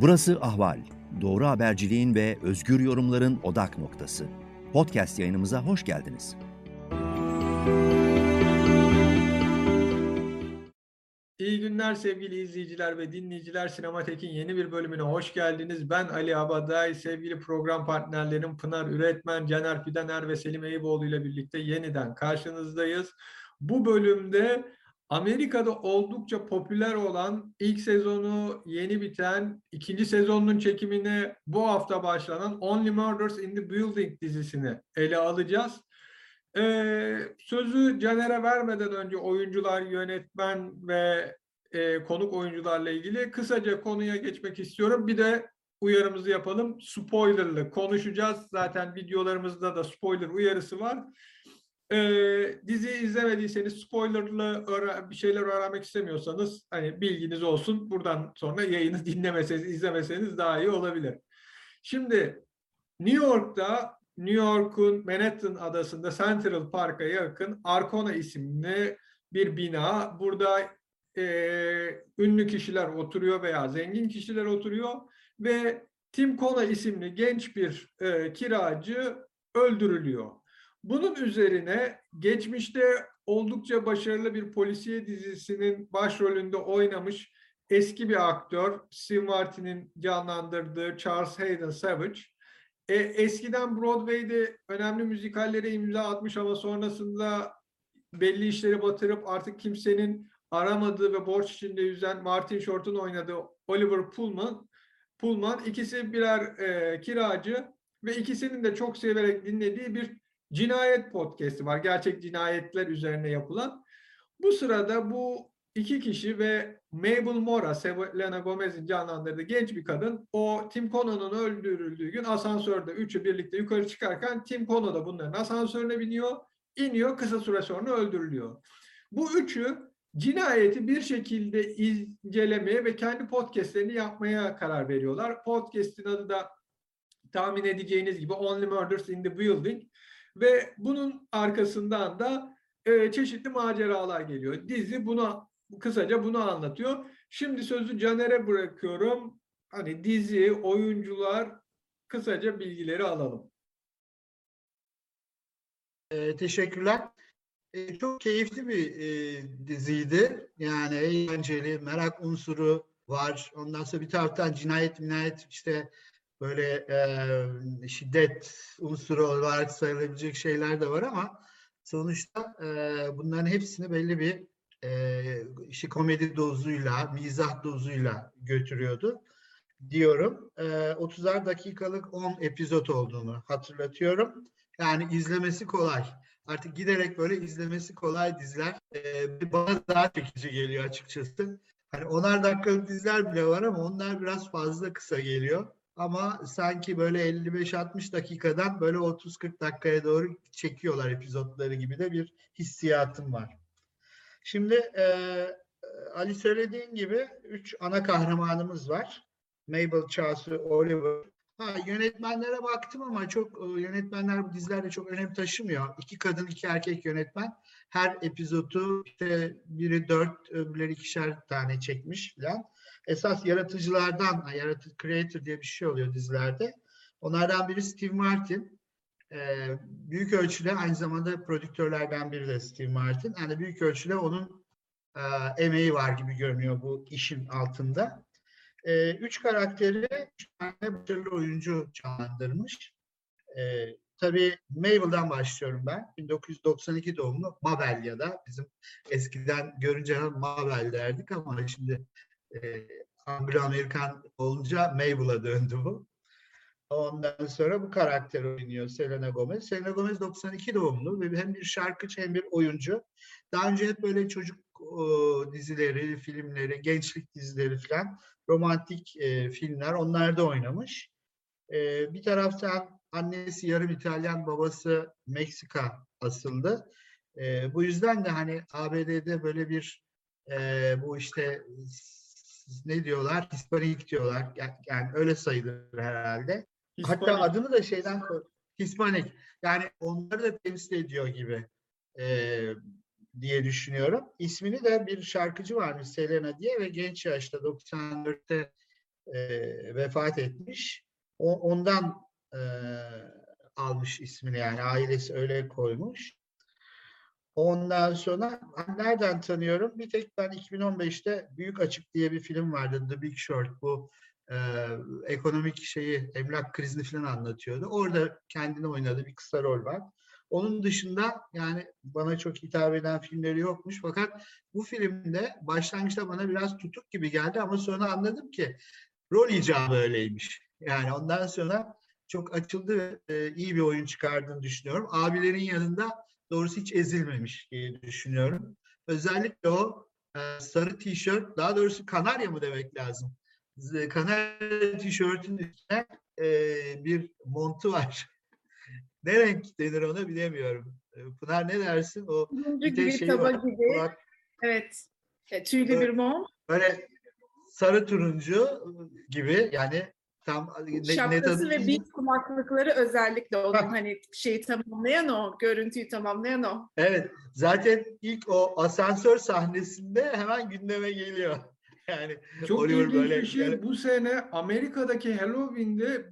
Burası Ahval. Doğru haberciliğin ve özgür yorumların odak noktası. Podcast yayınımıza hoş geldiniz. İyi günler sevgili izleyiciler ve dinleyiciler. Sinematek'in yeni bir bölümüne hoş geldiniz. Ben Ali Abaday, sevgili program partnerlerim Pınar Üretmen, Caner Fidaner ve Selim Eyüboğlu ile birlikte yeniden karşınızdayız. Bu bölümde Amerika'da oldukça popüler olan ilk sezonu yeni biten, ikinci sezonun çekimine bu hafta başlanan Only Murders in the Building dizisini ele alacağız. Ee, sözü Caner'e vermeden önce oyuncular, yönetmen ve e, konuk oyuncularla ilgili kısaca konuya geçmek istiyorum. Bir de uyarımızı yapalım. Spoilerlı konuşacağız. Zaten videolarımızda da spoiler uyarısı var. Ee, diziyi izlemediyseniz spoilerlı bir şeyler öğrenmek istemiyorsanız hani bilginiz olsun. Buradan sonra yayını dinlemeseniz, izlemeseniz daha iyi olabilir. Şimdi New York'ta New York'un Manhattan adasında Central Park'a yakın Arkona isimli bir bina. Burada e, ünlü kişiler oturuyor veya zengin kişiler oturuyor ve Tim Kona isimli genç bir e, kiracı öldürülüyor. Bunun üzerine geçmişte oldukça başarılı bir polisiye dizisinin başrolünde oynamış eski bir aktör, Steve Martin'in canlandırdığı Charles Hayden Savage, e, eskiden Broadway'de önemli müzikallere imza atmış ama sonrasında belli işleri batırıp artık kimsenin aramadığı ve borç içinde yüzen Martin Short'un oynadığı Oliver Pullman, Pullman ikisi birer e, kiracı ve ikisinin de çok severek dinlediği bir cinayet podcast'i var. Gerçek cinayetler üzerine yapılan. Bu sırada bu iki kişi ve Mabel Mora, Selena Gomez'in canlandırdığı genç bir kadın o Tim Conon'un öldürüldüğü gün asansörde üçü birlikte yukarı çıkarken Tim Cono da bunların asansörüne biniyor, iniyor, kısa süre sonra öldürülüyor. Bu üçü cinayeti bir şekilde incelemeye ve kendi podcastlerini yapmaya karar veriyorlar. Podcast'in adı da tahmin edeceğiniz gibi Only Murders in the Building ve bunun arkasından da e, çeşitli maceralar geliyor. Dizi buna kısaca bunu anlatıyor. Şimdi sözü Caner'e bırakıyorum. Hani dizi, oyuncular kısaca bilgileri alalım. E, teşekkürler. E, çok keyifli bir e, diziydi. Yani eğlenceli, merak unsuru var. Ondan sonra bir taraftan cinayet, minayet işte böyle e, şiddet unsuru olarak sayılabilecek şeyler de var ama sonuçta e, bunların hepsini belli bir e, işte komedi dozuyla, mizah dozuyla götürüyordu diyorum. E, 30'ar dakikalık 10 epizod olduğunu hatırlatıyorum. Yani izlemesi kolay. Artık giderek böyle izlemesi kolay diziler e, bana daha çekici geliyor açıkçası. Hani onar dakikalık diziler bile var ama onlar biraz fazla kısa geliyor. Ama sanki böyle 55-60 dakikadan böyle 30-40 dakikaya doğru çekiyorlar epizotları gibi de bir hissiyatım var. Şimdi e, Ali söylediğin gibi üç ana kahramanımız var. Mabel, Charles ve Oliver. Ha, yönetmenlere baktım ama çok e, yönetmenler bu dizilerde çok önem taşımıyor. İki kadın, iki erkek yönetmen. Her epizodu işte biri dört, öbürleri ikişer tane çekmiş falan. Esas yaratıcılardan, yaratıcı creator diye bir şey oluyor dizilerde. Onlardan biri Steve Martin. E, büyük ölçüde aynı zamanda prodüktörlerden biri de Steve Martin. Yani büyük ölçüde onun e, emeği var gibi görünüyor bu işin altında. E, üç karakteri üç tane başarılı oyuncu canlandırmış. E, tabii Mabel'dan başlıyorum ben. 1992 doğumlu Mabel ya da bizim eskiden görünce Mabel derdik ama şimdi e, Anglo-Amerikan olunca Mabel'a döndü bu. Ondan sonra bu karakter oynuyor Selena Gomez. Selena Gomez 92 doğumlu ve hem bir şarkıcı hem bir oyuncu. Daha önce hep böyle çocuk o, dizileri, filmleri, gençlik dizileri falan, romantik e, filmler onlarda oynamış. E, bir taraftan annesi yarım İtalyan, babası Meksika asıldı. E, bu yüzden de hani ABD'de böyle bir e, bu işte ne diyorlar? Hispanik diyorlar. Yani öyle sayılır herhalde. Hispanik. Hatta adını da şeyden koy. Hispanik. Yani onları da temsil ediyor gibi e, diye düşünüyorum. İsmini de bir şarkıcı varmış Selena diye ve genç yaşta 94'te e, vefat etmiş. O, ondan e, almış ismini yani ailesi öyle koymuş. Ondan sonra nereden tanıyorum? Bir tek ben 2015'te Büyük Açık diye bir film vardı. The Big Short. Bu e, ekonomik şeyi, emlak krizini falan anlatıyordu. Orada kendini oynadı bir kısa rol var. Onun dışında yani bana çok hitap eden filmleri yokmuş. Fakat bu filmde başlangıçta bana biraz tutuk gibi geldi ama sonra anladım ki rol icabı öyleymiş. Yani ondan sonra çok açıldı ve e, iyi bir oyun çıkardığını düşünüyorum. Abilerin yanında doğrusu hiç ezilmemiş diye düşünüyorum. Özellikle o e, sarı tişört, daha doğrusu kanarya mı demek lazım? Kanarya tişörtün üstüne e, bir montu var. ne renk denir ona bilemiyorum. E, Pınar ne dersin? O Turuncu bir gibi, taba var, gibi. kulak- Evet. E, tüylü bir mont. böyle sarı turuncu gibi yani tam ne, ne Şapkası tadı- ve bit kulaklıkları özellikle onun Ha. hani şeyi tamamlayan o, görüntüyü tamamlayan o. Evet, zaten ilk o asansör sahnesinde hemen gündeme geliyor. Yani Çok Oliver ilginç böyle- bir şey. böyle- Bu sene Amerika'daki Halloween'de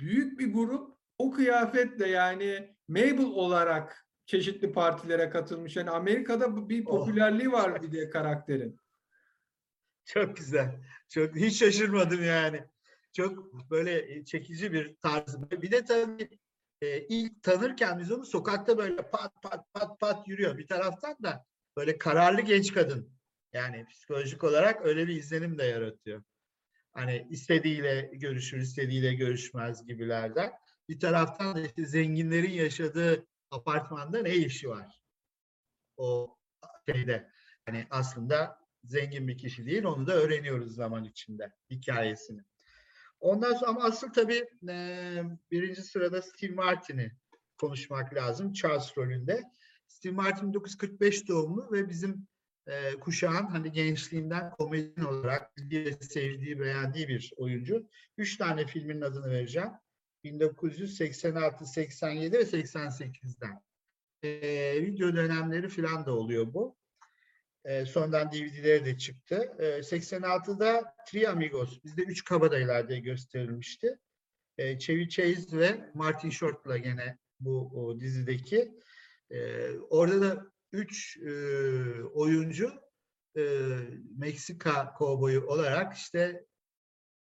büyük bir grup o kıyafetle yani Mabel olarak çeşitli partilere katılmış. Yani Amerika'da bir Oh. popülerliği var bir de karakterin. çok güzel. Çok hiç şaşırmadım yani. Çok böyle çekici bir tarzı. Bir de tabii e, ilk tanırken biz onu sokakta böyle pat pat pat pat yürüyor. Bir taraftan da böyle kararlı genç kadın. Yani psikolojik olarak öyle bir izlenim de yaratıyor. Hani istediğiyle görüşür, istediğiyle görüşmez gibilerden. Bir taraftan da işte zenginlerin yaşadığı apartmanda ne işi var? O şeyde. Hani aslında zengin bir kişi değil. Onu da öğreniyoruz zaman içinde hikayesini. Ondan sonra ama asıl tabii e, birinci sırada Steve Martin'i konuşmak lazım Charles rolünde. Steve Martin 1945 doğumlu ve bizim e, kuşağın hani gençliğinden komedyen olarak sevdiği, beğendiği bir oyuncu. Üç tane filmin adını vereceğim. 1986, 87 ve 88'den. E, video dönemleri falan da oluyor bu. E, sonradan DVD'leri de çıktı. E, 86'da Three Amigos, bizde üç kabadayılar diye gösterilmişti. E, Chevy Chase ve Martin Short'la gene bu o dizideki. E, orada da üç e, oyuncu e, Meksika kovboyu olarak işte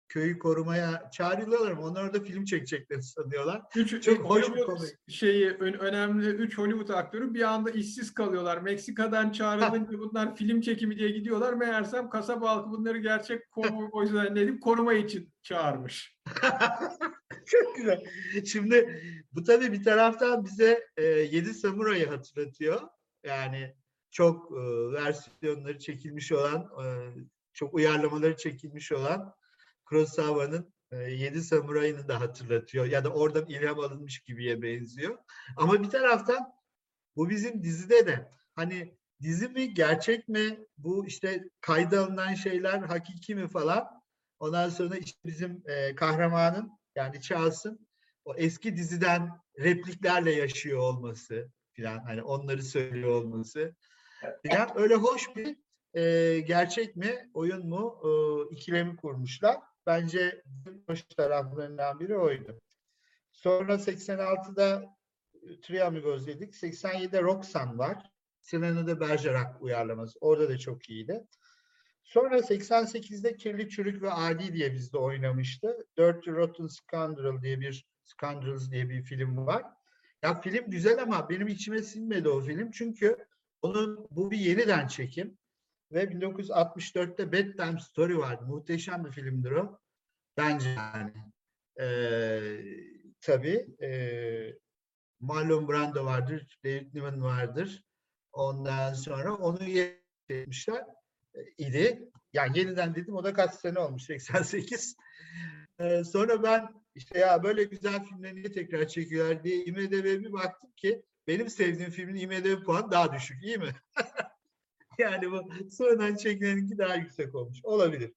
köyü korumaya çağırıyorlar ama onlar da film çekeceklerini sanıyorlar. Üç, Çok e, hoş bir komedi. şeyi ön- önemli üç Hollywood aktörü bir anda işsiz kalıyorlar. Meksika'dan çağrılınca bunlar film çekimi diye gidiyorlar. Meğersem kasaba halkı bunları gerçek kovboy zannedip koruma için çağırmış. Çok güzel. Şimdi bu tabii bir taraftan bize e, Yedi Samuray'ı hatırlatıyor. Yani çok e, versiyonları çekilmiş olan, e, çok uyarlamaları çekilmiş olan Kurosawa'nın e, Yedi Samuray'ını da hatırlatıyor. Ya da oradan ilham alınmış gibiye benziyor. Ama bir taraftan bu bizim dizide de hani dizi mi gerçek mi bu işte kayda şeyler hakiki mi falan ondan sonra işte bizim e, kahramanın yani Charles'ın o eski diziden repliklerle yaşıyor olması filan hani onları söylüyor olması filan öyle hoş bir e, gerçek mi oyun mu e, ikilemi kurmuşlar. Bence hoş taraflarından biri oydu. Sonra 86'da Three Amigos dedik. 87'de Roxanne var. Selena de Bergerac uyarlaması. Orada da çok iyiydi. Sonra 88'de Kirli Çürük ve Adi diye bizde oynamıştı. Dirty Rotten Scoundrel diye bir Scoundrels diye bir film var. Ya film güzel ama benim içime sinmedi o film. Çünkü onun bu bir yeniden çekim. Ve 1964'te Bedtime Story vardı. Muhteşem bir filmdir o. Bence yani. Ee, tabii. E, Marlon Brando vardır. David Niven vardır. Ondan sonra onu etmişler idi. Yani yeniden dedim o da kaç sene olmuş 88. Ee, sonra ben işte ya böyle güzel filmleri niye tekrar çekiyorlar diye IMDb'ye bir baktım ki benim sevdiğim filmin IMDb puanı daha düşük iyi mi? yani bu sonradan çekileninki daha yüksek olmuş. Olabilir.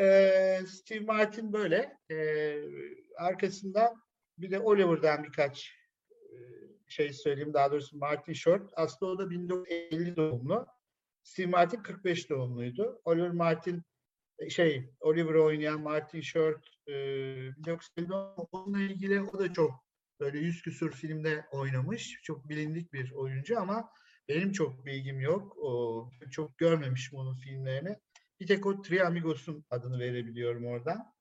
Ee, Steve Martin böyle. Ee, arkasından bir de Oliver'dan birkaç e, şey söyleyeyim. Daha doğrusu Martin Short. Aslında o da 1950 doğumlu. Steve Martin 45 doğumluydu. Oliver Martin şey Oliver oynayan Martin Short e, 1950 onunla ilgili o da çok böyle yüz küsur filmde oynamış. Çok bilindik bir oyuncu ama benim çok bilgim yok. O, çok görmemişim onun filmlerini. Bir tek o Three Amigos'un adını verebiliyorum oradan.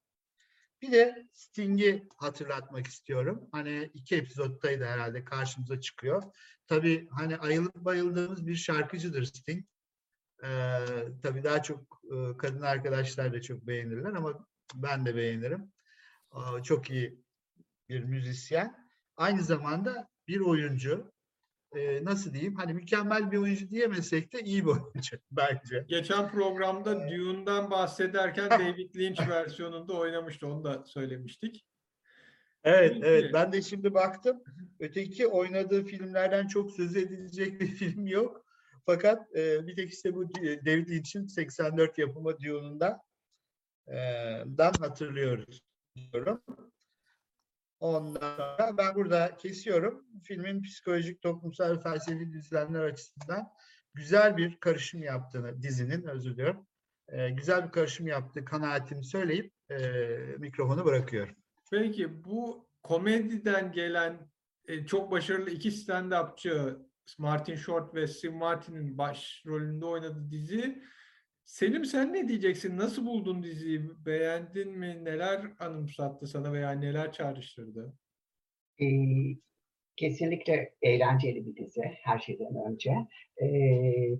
Bir de Sting'i hatırlatmak istiyorum. Hani iki epizoddaydı herhalde karşımıza çıkıyor. Tabii hani ayılıp bayıldığımız bir şarkıcıdır Sting. Ee, tabii daha çok e, kadın arkadaşlar da çok beğenirler ama ben de beğenirim. Ee, çok iyi bir müzisyen. Aynı zamanda bir oyuncu. Ee, nasıl diyeyim? Hani mükemmel bir oyuncu diyemesek de iyi bir oyuncu bence. Geçen programda Dune'dan bahsederken David Lynch versiyonunda oynamıştı. Onu da söylemiştik. Evet, Peki. evet. Ben de şimdi baktım. Öteki oynadığı filmlerden çok söz edilecek bir film yok. Fakat e, bir tek işte bu David Lynch'in 84 yapımı Dune'undan e, hatırlıyoruz diyorum. Ondan sonra ben burada kesiyorum. Filmin psikolojik, toplumsal felsefi düzlemler açısından güzel bir karışım yaptığını, dizinin özür diliyorum, e, güzel bir karışım yaptığı kanaatimi söyleyip e, mikrofonu bırakıyorum. Peki bu komediden gelen e, çok başarılı iki stand-upçı Martin Short ve Steve Martin'in başrolünde oynadığı dizi. Selim sen ne diyeceksin? Nasıl buldun diziyi? Beğendin mi? Neler anımsattı sana veya neler çağrıştırdı? Ee, kesinlikle eğlenceli bir dizi her şeyden önce. Ee,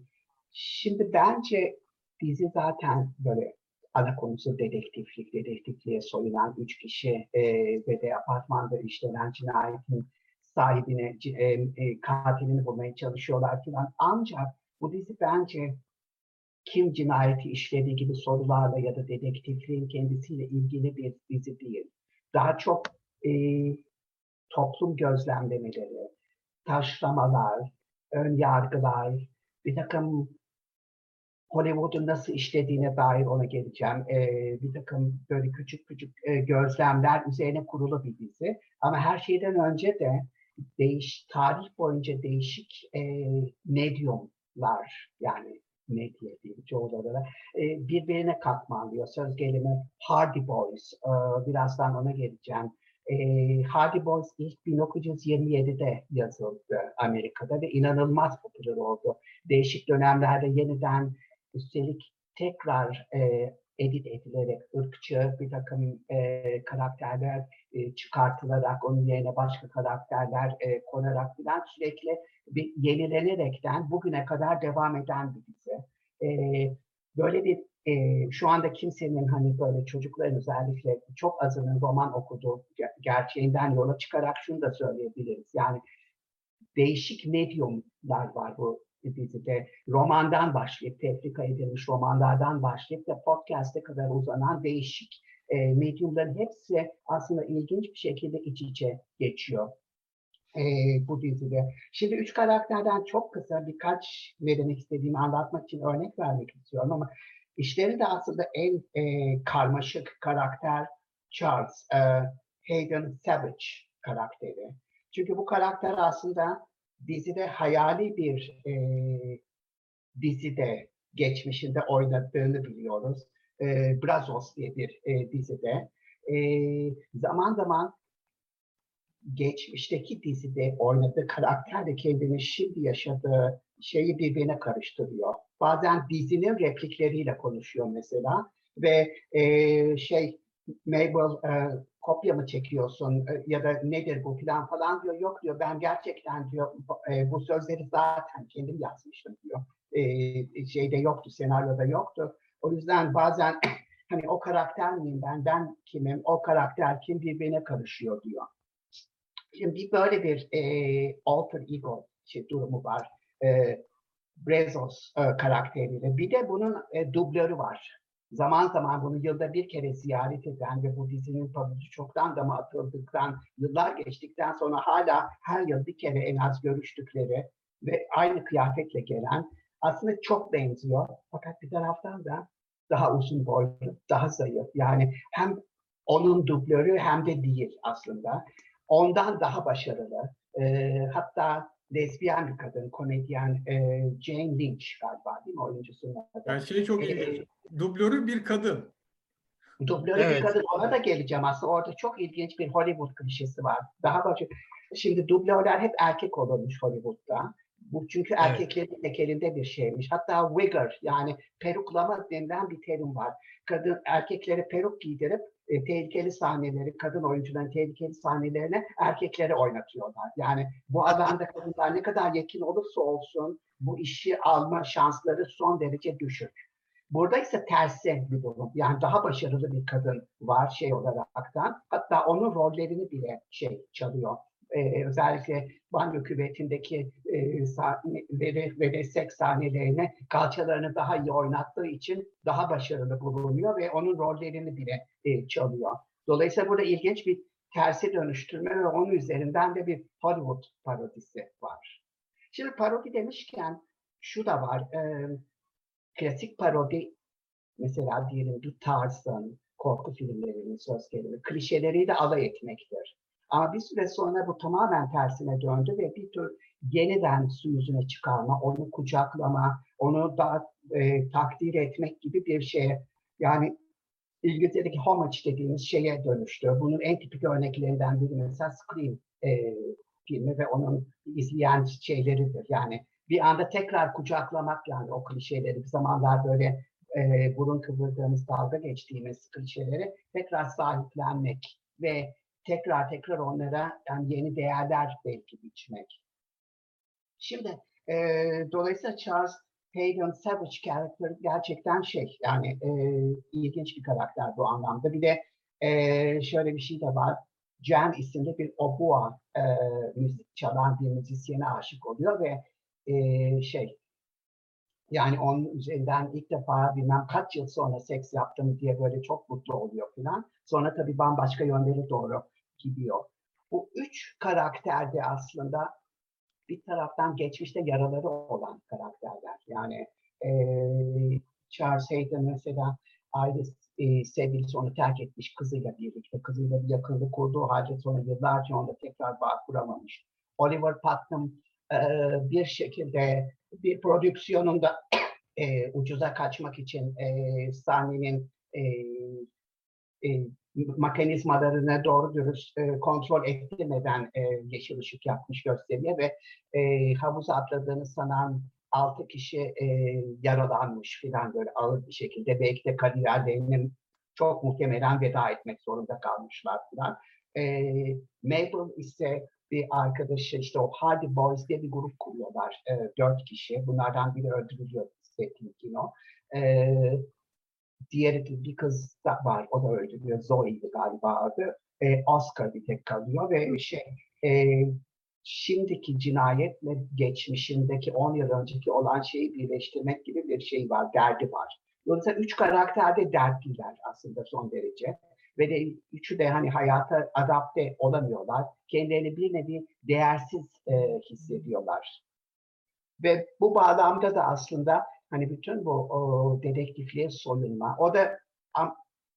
şimdi bence dizi zaten böyle ana konusu dedektiflik, dedektifliğe soyulan üç kişi e, ve de apartmanda işlenen cinayetin sahibini, e, e, katilini bulmaya çalışıyorlar falan. Ancak bu dizi bence kim cinayeti işlediği gibi sorularla ya da dedektifliğin kendisiyle ilgili bir dizi değil. Daha çok e, toplum gözlemlemeleri, taşlamalar, ön yargılar, bir takım Hollywood'un nasıl işlediğine dair ona geleceğim. Ee, bir takım böyle küçük küçük e, gözlemler üzerine kurulu bir dizi. Ama her şeyden önce de değiş, tarih boyunca değişik e, medyumlar yani medya diyeyim çoğuları da, e, birbirine katmanlıyor. Söz gelimi Hardy Boys. E, birazdan ona geleceğim. E, Hardy Boys ilk 1927'de yazıldı Amerika'da ve inanılmaz popüler oldu. Değişik dönemlerde yeniden üstelik tekrar e, edit edilerek ırkçı bir takım e, karakterler e, çıkartılarak onun yerine başka karakterler e, konarak filan sürekli bir yenilenerekten bugüne kadar devam eden bir dizi. E, böyle bir e, şu anda kimsenin hani böyle çocukların özellikle çok azının roman okuduğu ge- gerçeğinden yola çıkarak şunu da söyleyebiliriz. Yani değişik medyumlar var bu dizide. Romandan başlayıp, tefrika edilmiş romanlardan başlayıp da podcast'e kadar uzanan değişik e, medyumların hepsi aslında ilginç bir şekilde iç içe geçiyor e, bu dizide. Şimdi üç karakterden çok kısa birkaç ne demek istediğimi anlatmak için örnek vermek istiyorum ama işleri de aslında en e, karmaşık karakter Charles, e, Hayden Savage karakteri. Çünkü bu karakter aslında dizide hayali bir e, dizide geçmişinde oynadığını biliyoruz. E, Brazos diye bir e, dizide. E, zaman zaman geçmişteki dizide oynadığı karakter de kendini şimdi yaşadığı şeyi birbirine karıştırıyor. Bazen dizinin replikleriyle konuşuyor mesela ve e, şey Mabel e, kopya mı çekiyorsun e, ya da nedir bu falan falan diyor. Yok diyor ben gerçekten diyor bu- e, sözleri zaten kendim yazmıştım diyor. E, şeyde yoktu, senaryoda yoktu. O yüzden bazen hani o karakter miyim ben, ben kimim, o karakter kim birbirine karışıyor diyor. Şimdi bir böyle bir e, alter ego şey, durumu var. E, Brezos e, karakteriyle. Bir de bunun e, dublörü var. Zaman zaman bunu yılda bir kere ziyaret eden ve bu dizinin pabucu çoktan dama atıldıktan, yıllar geçtikten sonra hala her yıl bir kere en az görüştükleri ve aynı kıyafetle gelen aslında çok benziyor. Fakat bir taraftan da daha uzun boylu, daha zayıf. Yani hem onun dublörü hem de değil aslında. Ondan daha başarılı. Ee, hatta lezbiyen bir kadın, komedyen e, Jane Lynch galiba değil mi oyuncusunun adı? Yani şey çok Ee, ilginç. dublörü bir kadın. Dublörü Evet. bir kadın ona da geleceğim aslında. Orada çok ilginç bir Hollywood klişesi var. Daha başka. Şimdi dublörler hep erkek olurmuş Hollywood'da. Bu çünkü erkeklerin tekelinde bir şeymiş. Hatta wigger yani peruklama denilen bir terim var. Kadın erkeklere peruk giydirip e, tehlikeli sahneleri, kadın oyuncuların tehlikeli sahnelerini erkeklere oynatıyorlar. Yani bu alanda kadınlar ne kadar yekin olursa olsun bu işi alma şansları son derece düşük. Burada ise tersi bir durum. Yani daha başarılı bir kadın var şey olaraktan. Hatta onun rollerini bile şey çalıyor. Ee, özellikle banyo küvetindeki e, sahneleri ve de seks sahnelerini kalçalarını daha iyi oynattığı için daha başarılı bulunuyor ve onun rollerini bile e, çalıyor. Dolayısıyla burada ilginç bir tersi dönüştürme ve onun üzerinden de bir Hollywood parodisi var. Şimdi parodi demişken şu da var. E, klasik parodi mesela diyelim bir tarzın, korku filmlerinin söz gelimi, klişeleriyle alay etmektir. Bir süre sonra bu tamamen tersine döndü ve bir tür yeniden su yüzüne çıkarma, onu kucaklama, onu da e, takdir etmek gibi bir şeye yani İngilizce'deki homage dediğimiz şeye dönüştü. Bunun en tipik örneklerinden biri mesela Scream e, filmi ve onun izleyen şeyleridir. Yani bir anda tekrar kucaklamak yani o klişeleri bir zamanlar böyle e, burun kıvırdığımız dalga geçtiğimiz klişeleri tekrar sahiplenmek ve tekrar tekrar onlara yani yeni değerler belki biçmek. Şimdi e, dolayısıyla Charles Hayden Savage karakteri gerçekten şey yani e, ilginç bir karakter bu anlamda. Bir de e, şöyle bir şey de var. Jan isimli bir obua e, müzik çalan bir müzisyene aşık oluyor ve e, şey yani onun üzerinden ilk defa bilmem kaç yıl sonra seks yaptım diye böyle çok mutlu oluyor falan. Sonra tabii bambaşka yönlere doğru gidiyor. Bu üç karakterde aslında bir taraftan geçmişte yaraları olan karakterler. Yani e, Charles Hayden mesela ailesi, e, sevgilisi onu terk etmiş kızıyla birlikte. Kızıyla bir yakınlık kurduğu halde sonra yıllarca onunla tekrar bağ kuramamış. Oliver Putnam e, bir şekilde bir prodüksiyonunda e, ucuza kaçmak için e, sahnenin e, e, mekanizmalarına doğru dürüst e, kontrol ettirmeden e, yeşil ışık yapmış gösteriyor ve e, havuza atladığını sanan altı kişi e, yaralanmış filan böyle ağır bir şekilde. Belki de kariyerlerinin çok muhtemelen veda etmek zorunda kalmışlar filan. E, Mabel ise bir arkadaşı işte o Hardy Boys diye bir grup kuruyorlar. E, dört kişi. Bunlardan biri öldürülüyor Stephen Kino. E, diğeri bir kız da var. O da öldürülüyor. Zoe'ydi galiba adı. E, Oscar bir tek kalıyor ve şey e, şimdiki cinayetle geçmişindeki 10 yıl önceki olan şeyi birleştirmek gibi bir şey var. Derdi var. Dolayısıyla üç karakter de dertliler aslında son derece. Ve de üçü de hani hayata adapte olamıyorlar. Kendilerini bir nevi değersiz e, hissediyorlar. Ve bu bağlamda da aslında hani bütün bu o, dedektifliğe soyunma, o da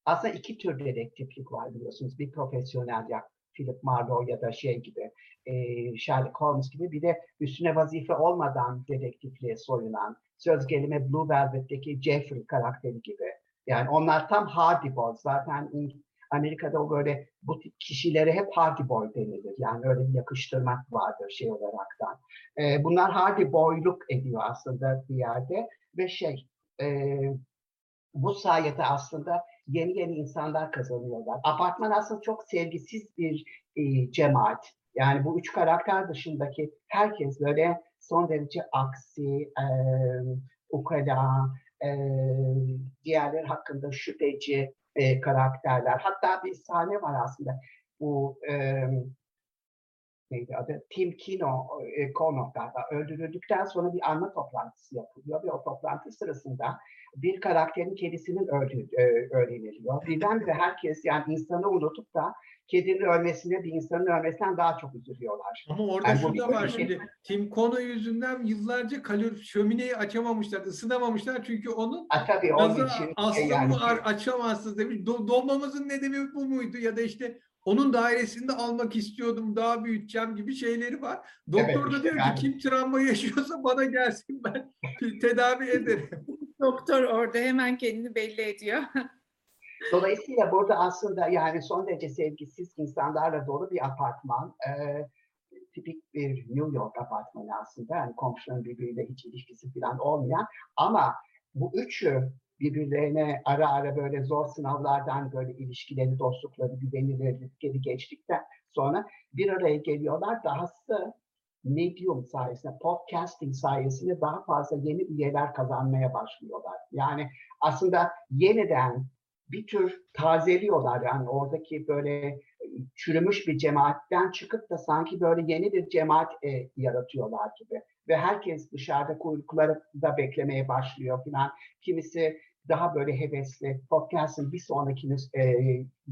aslında iki tür dedektiflik var biliyorsunuz. Bir profesyonel ya Philip Marlowe ya da şey gibi e, Sherlock Holmes gibi bir de üstüne vazife olmadan dedektifliğe soyunan söz gelimi Blue Velvet'teki Jeffrey karakteri gibi. Yani onlar tam Hardy Boys. Zaten Amerika'da o böyle bu tip kişilere hep Hardy Boy denilir. Yani öyle bir yakıştırmak vardır şey olaraktan. E, bunlar Hardy Boyluk ediyor aslında bir yerde ve şey e, bu sayede aslında yeni yeni insanlar kazanıyorlar. Apartman aslında çok sevgisiz bir e, cemaat. Yani bu üç karakter dışındaki herkes böyle son derece aksi, e, ukala, e, diğerleri hakkında şüpheci e, karakterler. Hatta bir sahne var aslında. Bu e, neydi adı? Tim Kino e, Kono galiba öldürüldükten sonra bir anma toplantısı yapılıyor ve o toplantı sırasında bir karakterin kedisinin öldüğü e, öğreniliyor. Birdenbire herkes yani insanı unutup da kedinin ölmesine bir insanın ölmesinden daha çok üzülüyorlar. Ama orada Yani şu da var şimdi. Tim Kono yüzünden yıllarca kalor şömineyi açamamışlar, ısınamamışlar çünkü onun Ha, tabii onun için aslında yani, açamazsınız demiş. Do- donmamızın nedeni bu muydu? Ya da işte onun dairesinde almak istiyordum, daha büyüteceğim gibi şeyleri var. Doktor Evet, da diyor yani. ki kim travma yaşıyorsa bana gelsin ben tedavi ederim. Doktor orada hemen kendini belli ediyor. Dolayısıyla burada aslında yani son derece sevgisiz insanlarla dolu bir apartman. Ee, tipik bir New York apartmanı aslında. Yani komşuların birbiriyle hiç ilişkisi falan olmayan. Ama bu üçü birbirlerine ara ara böyle zor sınavlardan böyle ilişkileri, dostlukları, güvenilirlikleri geçtikten sonra bir araya geliyorlar. Dahası Medium sayesinde, podcasting sayesinde daha fazla yeni üyeler kazanmaya başlıyorlar. Yani aslında yeniden bir tür tazeliyorlar yani oradaki böyle çürümüş bir cemaatten çıkıp da sanki böyle yeni bir cemaat e, yaratıyorlar gibi. Ve herkes dışarıda kuyruklarda beklemeye başlıyor filan. Kimisi daha böyle hevesli, podcast'ın bir sonrakini e,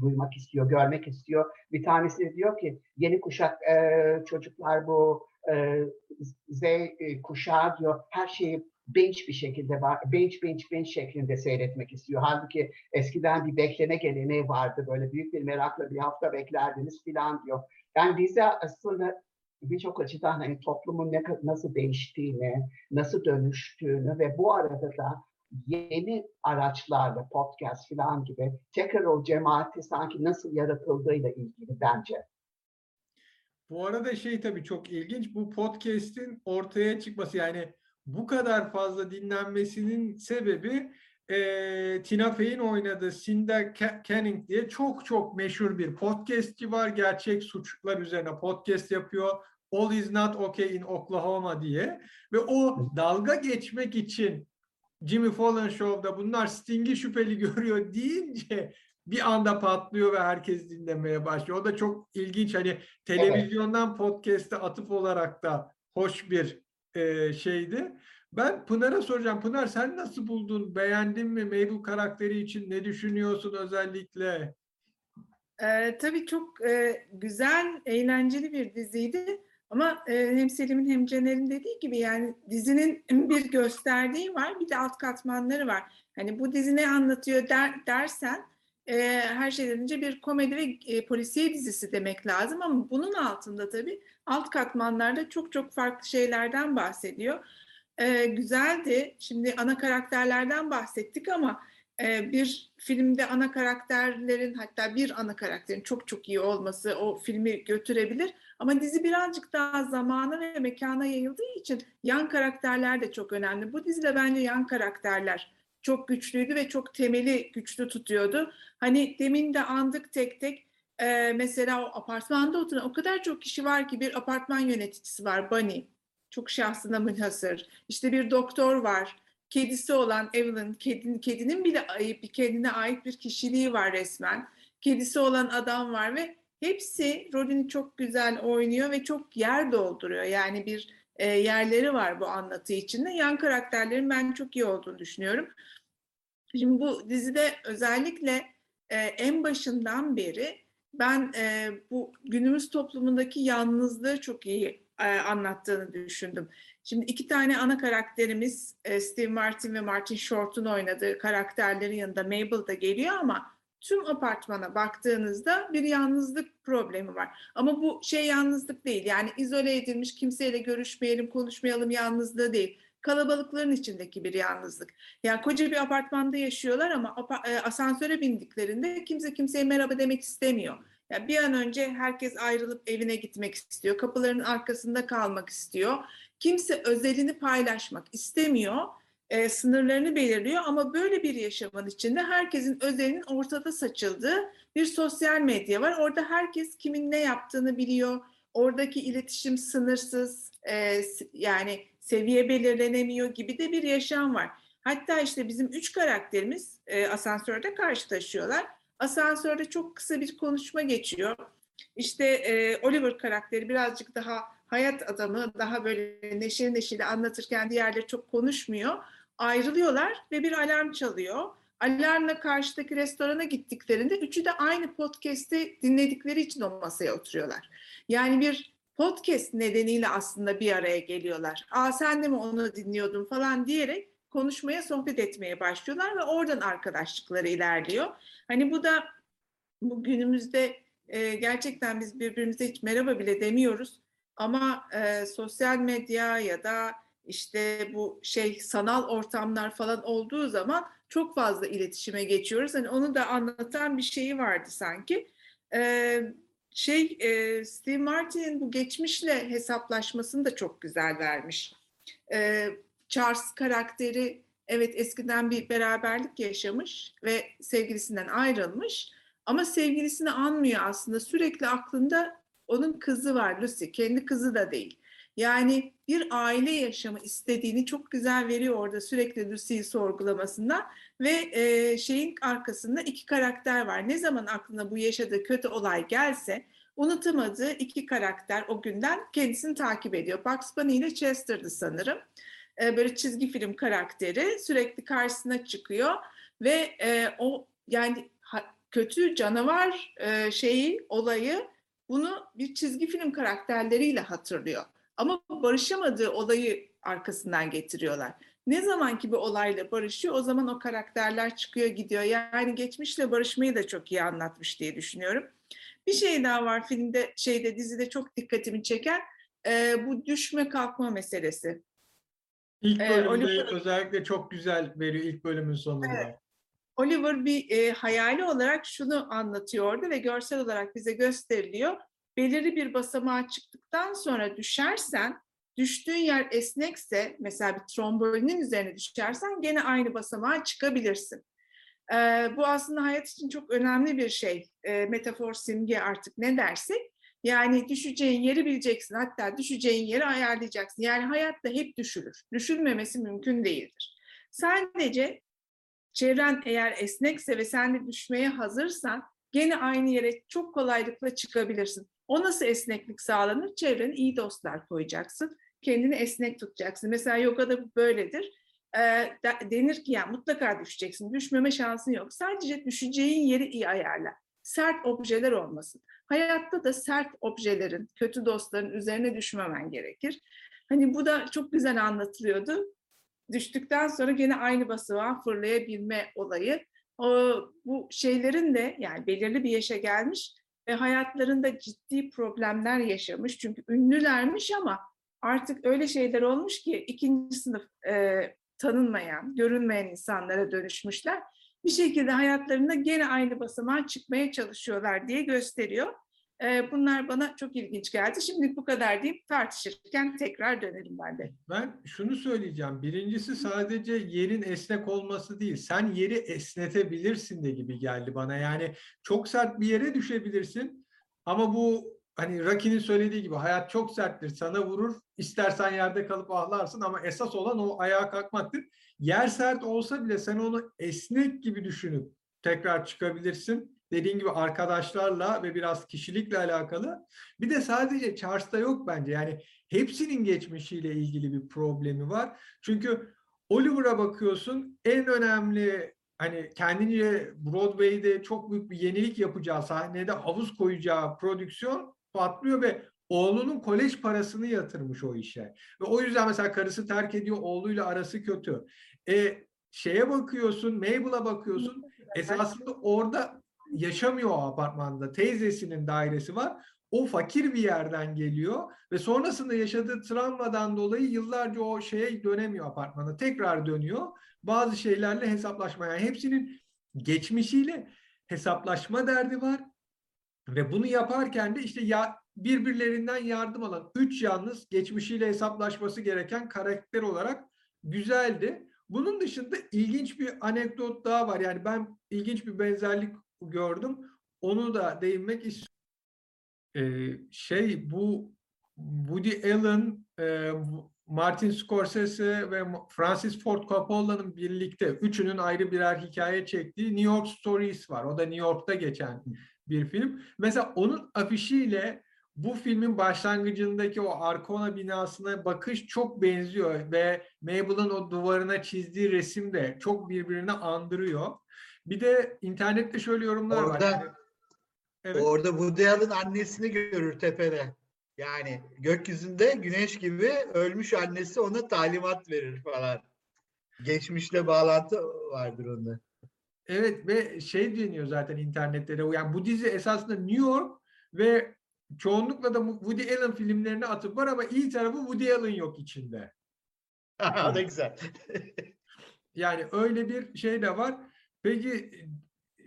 duymak istiyor, görmek istiyor. Bir tanesi diyor ki yeni kuşak e, çocuklar bu e, Z e, kuşağı diyor her şeyi bench bir şekilde bench bench bench şeklinde seyretmek istiyor. Halbuki eskiden bir bekleme geleneği vardı. Böyle büyük bir merakla bir hafta beklerdiniz filan diyor. Yani bize aslında birçok açıdan hani toplumun ne, nasıl değiştiğini, nasıl dönüştüğünü ve bu arada da yeni araçlarla podcast filan gibi tekrar o cemaati sanki nasıl yaratıldığıyla ilgili bence. Bu arada şey tabii çok ilginç. Bu podcast'in ortaya çıkması yani bu kadar fazla dinlenmesinin sebebi e, Tina Fey'in oynadığı Cinda Canning diye çok çok meşhur bir podcastçi var. Gerçek suçlar üzerine podcast yapıyor. All is not okay in Oklahoma diye. Ve o dalga geçmek için Jimmy Fallon Show'da bunlar Sting'i şüpheli görüyor deyince bir anda patlıyor ve herkes dinlemeye başlıyor. O da çok ilginç. Hani televizyondan evet. podcast'e atıf olarak da hoş bir e, şeydi. Ben Pınar'a soracağım. Pınar sen nasıl buldun? Beğendin mi? Mabel karakteri için ne düşünüyorsun özellikle? Ee, tabii çok e, güzel, eğlenceli bir diziydi. Ama e, hem Selim'in hem Caner'in dediği gibi yani dizinin bir gösterdiği var, bir de alt katmanları var. Hani bu dizi ne anlatıyor der, dersen e, her şeyden önce bir komedi ve e, polisiye dizisi demek lazım ama bunun altında tabii alt katmanlarda çok çok farklı şeylerden bahsediyor. E, güzeldi. Şimdi ana karakterlerden bahsettik ama e, bir filmde ana karakterlerin hatta bir ana karakterin çok çok iyi olması o filmi götürebilir. Ama dizi birazcık daha zamana ve mekana yayıldığı için yan karakterler de çok önemli. Bu dizide bence yan karakterler çok güçlüydü ve çok temeli güçlü tutuyordu. Hani demin de andık tek tek e, mesela o apartmanda oturan o kadar çok kişi var ki bir apartman yöneticisi var Bunny. Çok şahsına münhasır. İşte bir doktor var. Kedisi olan Evelyn, kedinin, kedinin bile bir kendine ait bir kişiliği var resmen. Kedisi olan adam var ve hepsi rolünü çok güzel oynuyor ve çok yer dolduruyor. Yani bir e, yerleri var bu anlatı içinde. Yan karakterlerin ben çok iyi olduğunu düşünüyorum. Şimdi bu dizide özellikle e, en başından beri ben e, bu günümüz toplumundaki yalnızlığı çok iyi e, anlattığını düşündüm. Şimdi iki tane ana karakterimiz e, Steve Martin ve Martin Short'un oynadığı karakterlerin yanında Mabel da geliyor ama tüm apartmana baktığınızda bir yalnızlık problemi var. Ama bu şey yalnızlık değil. Yani izole edilmiş kimseyle görüşmeyelim, konuşmayalım yalnızlığı değil. Kalabalıkların içindeki bir yalnızlık. Yani koca bir apartmanda yaşıyorlar ama asansöre bindiklerinde kimse kimseye merhaba demek istemiyor. Yani bir an önce herkes ayrılıp evine gitmek istiyor. Kapıların arkasında kalmak istiyor. Kimse özelini paylaşmak istemiyor e, sınırlarını belirliyor ama böyle bir yaşamın içinde herkesin özelinin ortada saçıldığı bir sosyal medya var. Orada herkes kimin ne yaptığını biliyor. Oradaki iletişim sınırsız, e, yani seviye belirlenemiyor gibi de bir yaşam var. Hatta işte bizim üç karakterimiz e, asansörde karşılaşıyorlar. Asansörde çok kısa bir konuşma geçiyor. İşte e, Oliver karakteri birazcık daha hayat adamı, daha böyle neşeli neşeli anlatırken diğerleri çok konuşmuyor ayrılıyorlar ve bir alarm çalıyor. Alarmla karşıdaki restorana gittiklerinde üçü de aynı podcast'i dinledikleri için o masaya oturuyorlar. Yani bir podcast nedeniyle aslında bir araya geliyorlar. Aa sen de mi onu dinliyordun falan diyerek konuşmaya, sohbet etmeye başlıyorlar ve oradan arkadaşlıkları ilerliyor. Hani bu da bu günümüzde e, gerçekten biz birbirimize hiç merhaba bile demiyoruz. Ama e, sosyal medya ya da işte bu şey sanal ortamlar falan olduğu zaman çok fazla iletişime geçiyoruz. Hani onu da anlatan bir şeyi vardı sanki. Ee, şey e, Steve Martin'in bu geçmişle hesaplaşmasını da çok güzel vermiş. Ee, Charles karakteri evet eskiden bir beraberlik yaşamış ve sevgilisinden ayrılmış ama sevgilisini anmıyor aslında sürekli aklında onun kızı var Lucy kendi kızı da değil. Yani bir aile yaşamı istediğini çok güzel veriyor orada sürekli Lucy'yi sorgulamasında ve e, şeyin arkasında iki karakter var. Ne zaman aklına bu yaşadığı kötü olay gelse unutamadığı iki karakter o günden kendisini takip ediyor. Bugs Bunny ile Chester'dı sanırım. E, böyle çizgi film karakteri sürekli karşısına çıkıyor ve e, o yani ha, kötü canavar e, şeyi olayı bunu bir çizgi film karakterleriyle hatırlıyor. Ama barışamadığı olayı arkasından getiriyorlar. Ne zaman ki bir olayla barışıyor o zaman o karakterler çıkıyor gidiyor. Yani geçmişle barışmayı da çok iyi anlatmış diye düşünüyorum. Bir şey daha var filmde şeyde dizide çok dikkatimi çeken e, bu düşme kalkma meselesi. İlk Ee, bölümde Oliver- özellikle çok güzel veriyor ilk bölümün sonunda. Evet. Oliver bir e, hayali olarak şunu anlatıyordu ve görsel olarak bize gösteriliyor. Belirli bir basamağa çıktıktan sonra düşersen, düştüğün yer esnekse, mesela bir trombolinin üzerine düşersen gene aynı basamağa çıkabilirsin. E, bu aslında hayat için çok önemli bir şey. E, metafor, simge artık ne dersek. Yani düşeceğin yeri bileceksin. Hatta düşeceğin yeri ayarlayacaksın. Yani hayatta hep düşülür. Düşülmemesi mümkün değildir. Sadece çevren eğer esnekse ve sen de düşmeye hazırsan gene aynı yere çok kolaylıkla çıkabilirsin. O nasıl esneklik sağlanır? Çevrene iyi dostlar koyacaksın. Kendini esnek tutacaksın. Mesela yogada bu böyledir. De- denir ki ya mutlaka düşeceksin. Düşmeme şansın yok. Sadece düşeceğin yeri iyi ayarla. Sert objeler olmasın. Hayatta da sert objelerin, kötü dostların üzerine düşmemen gerekir. Hani bu da çok güzel anlatılıyordu düştükten sonra gene aynı basamağa fırlayabilme olayı. O, bu şeylerin de yani belirli bir yaşa gelmiş ve hayatlarında ciddi problemler yaşamış. Çünkü ünlülermiş ama artık öyle şeyler olmuş ki ikinci sınıf e, tanınmayan, görünmeyen insanlara dönüşmüşler. Bir şekilde hayatlarında gene aynı basamağa çıkmaya çalışıyorlar diye gösteriyor. E, bunlar bana çok ilginç geldi. Şimdi bu kadar deyip tartışırken tekrar dönelim ben de. Ben şunu söyleyeceğim. Birincisi sadece yerin esnek olması değil. Sen yeri esnetebilirsin de gibi geldi bana. Yani çok sert bir yere düşebilirsin. Ama bu hani Rocky'nin söylediği gibi hayat çok serttir. Sana vurur. İstersen yerde kalıp ağlarsın ama esas olan o ayağa kalkmaktır. Yer sert olsa bile sen onu esnek gibi düşünüp tekrar çıkabilirsin. Dediğin gibi arkadaşlarla ve biraz kişilikle alakalı. Bir de sadece Charles'ta yok bence. Yani hepsinin geçmişiyle ilgili bir problemi var. Çünkü Oliver'a bakıyorsun en önemli hani kendince Broadway'de çok büyük bir yenilik yapacağı sahnede havuz koyacağı prodüksiyon patlıyor ve oğlunun kolej parasını yatırmış o işe. Ve o yüzden mesela karısı terk ediyor, oğluyla arası kötü. E, şeye bakıyorsun, Mabel'a bakıyorsun. Esasında orada yaşamıyor o apartmanda. Teyzesinin dairesi var. O fakir bir yerden geliyor ve sonrasında yaşadığı travmadan dolayı yıllarca o şeye dönemiyor apartmana. Tekrar dönüyor. Bazı şeylerle hesaplaşma. Yani hepsinin geçmişiyle hesaplaşma derdi var. Ve bunu yaparken de işte ya birbirlerinden yardım alan üç yalnız geçmişiyle hesaplaşması gereken karakter olarak güzeldi. Bunun dışında ilginç bir anekdot daha var. Yani ben ilginç bir benzerlik gördüm. Onu da değinmek istiyorum. Ee, şey bu Woody Allen, e, Martin Scorsese ve Francis Ford Coppola'nın birlikte üçünün ayrı birer hikaye çektiği New York Stories var. O da New York'ta geçen bir film. Mesela onun afişiyle bu filmin başlangıcındaki o Arkona binasına bakış çok benziyor ve Mabel'ın o duvarına çizdiği resim de çok birbirini andırıyor. Bir de internette şöyle yorumlar var. Orada- Yani- evet. Orada Woody Allen annesini görür tepede. Yani gökyüzünde güneş gibi ölmüş annesi ona talimat verir falan. Geçmişle bağlantı vardır onda. Evet ve şey deniyor zaten internette de yani bu dizi esasında New York ve çoğunlukla da Woody Allen filmlerini atıp var ama iyi tarafı Woody Allen yok içinde. o da güzel. Yani öyle bir şey de var. Peki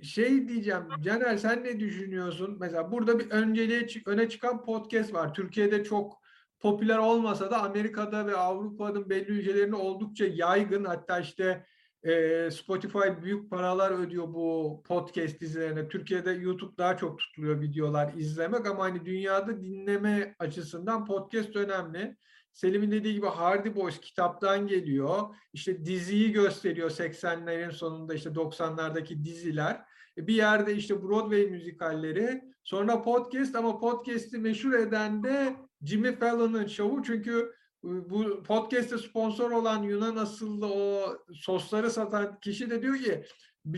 şey diyeceğim Caner sen ne düşünüyorsun? Mesela burada bir önceliğe öne çıkan podcast var. Türkiye'de çok popüler olmasa da Amerika'da ve Avrupa'nın belli ülkelerinde oldukça yaygın. Hatta işte e, Spotify büyük paralar ödüyor bu podcast dizilerine. Türkiye'de YouTube daha çok tutuluyor videolar izlemek ama hani dünyada dinleme açısından podcast önemli. Selim'in dediği gibi Hardy Boys kitaptan geliyor. İşte diziyi gösteriyor 80'lerin sonunda işte 90'lardaki diziler. E, Bir yerde işte Broadway müzikalleri. Sonra podcast ama podcast'i meşhur eden de Jimmy Fallon'ın şovu. Çünkü e, bu podcast'te sponsor olan Yunan asıllı o sosları satan kişi de diyor ki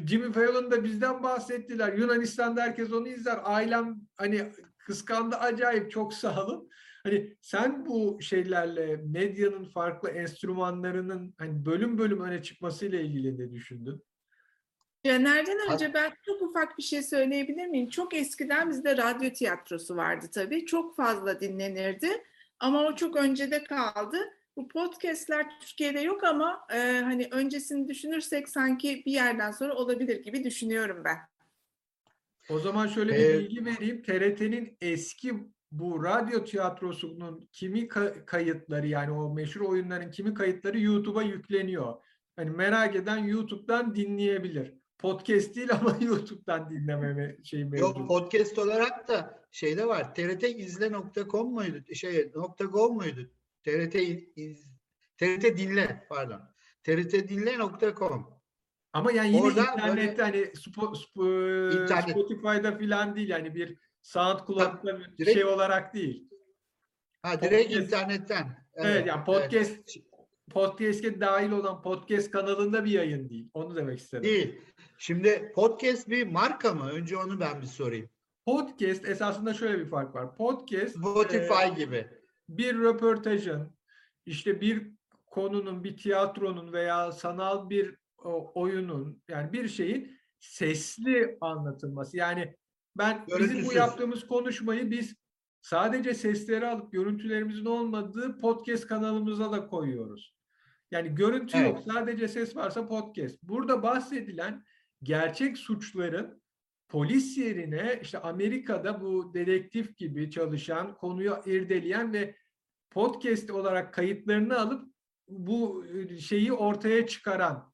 Jimmy Fallon da bizden bahsettiler. Yunanistan'da herkes onu izler. Ailem hani kıskandı acayip çok sağ olun. Hani sen bu şeylerle medyanın farklı enstrümanlarının hani bölüm bölüm öne çıkmasıyla ilgili ne düşündün? Caner'den önce ben çok ufak bir şey söyleyebilir miyim? Çok eskiden bizde radyo tiyatrosu vardı tabii. Çok fazla dinlenirdi. Ama o çok öncede kaldı. Bu podcastler Türkiye'de yok ama e, hani öncesini düşünürsek sanki bir yerden sonra olabilir gibi düşünüyorum ben. O zaman şöyle bir Ee, bilgi vereyim. TRT'nin eski bu radyo tiyatrosunun kimi ka- kayıtları yani o meşhur oyunların kimi kayıtları YouTube'a yükleniyor. Hani merak eden YouTube'dan dinleyebilir. Podcast değil ama YouTube'dan dinleme şey mevcut. Yok podcast olarak da şeyde var. trtizle.com muydu? Şey .gov muydu? TRT iz, TRT dinle pardon. trtdinle.com. Ama yani yine Orada internette hani Spo- Spo- İnternet. Spotify'da filan değil yani bir SoundCloud'da bir direkt- şey olarak değil. Ha direkt Podcast. internetten. Evet, yani podcast evet. podcast'e dahil olan podcast kanalında bir yayın değil. Onu demek istedim. Değil. Şimdi podcast bir marka mı? Önce onu ben bir sorayım. Podcast esasında şöyle bir fark var. Podcast Spotify e, gibi. bir röportajın işte bir konunun, bir tiyatronun veya sanal bir oyunun yani bir şeyin sesli anlatılması. Yani ben bizim bu Görüntüsüz. yaptığımız konuşmayı biz sadece sesleri alıp görüntülerimizin olmadığı podcast kanalımıza da koyuyoruz. Yani görüntü yok, Evet. sadece ses varsa podcast. Burada bahsedilen gerçek suçların polis yerine işte Amerika'da bu dedektif gibi çalışan, konuyu irdeleyen ve podcast olarak kayıtlarını alıp bu e, şeyi ortaya çıkaran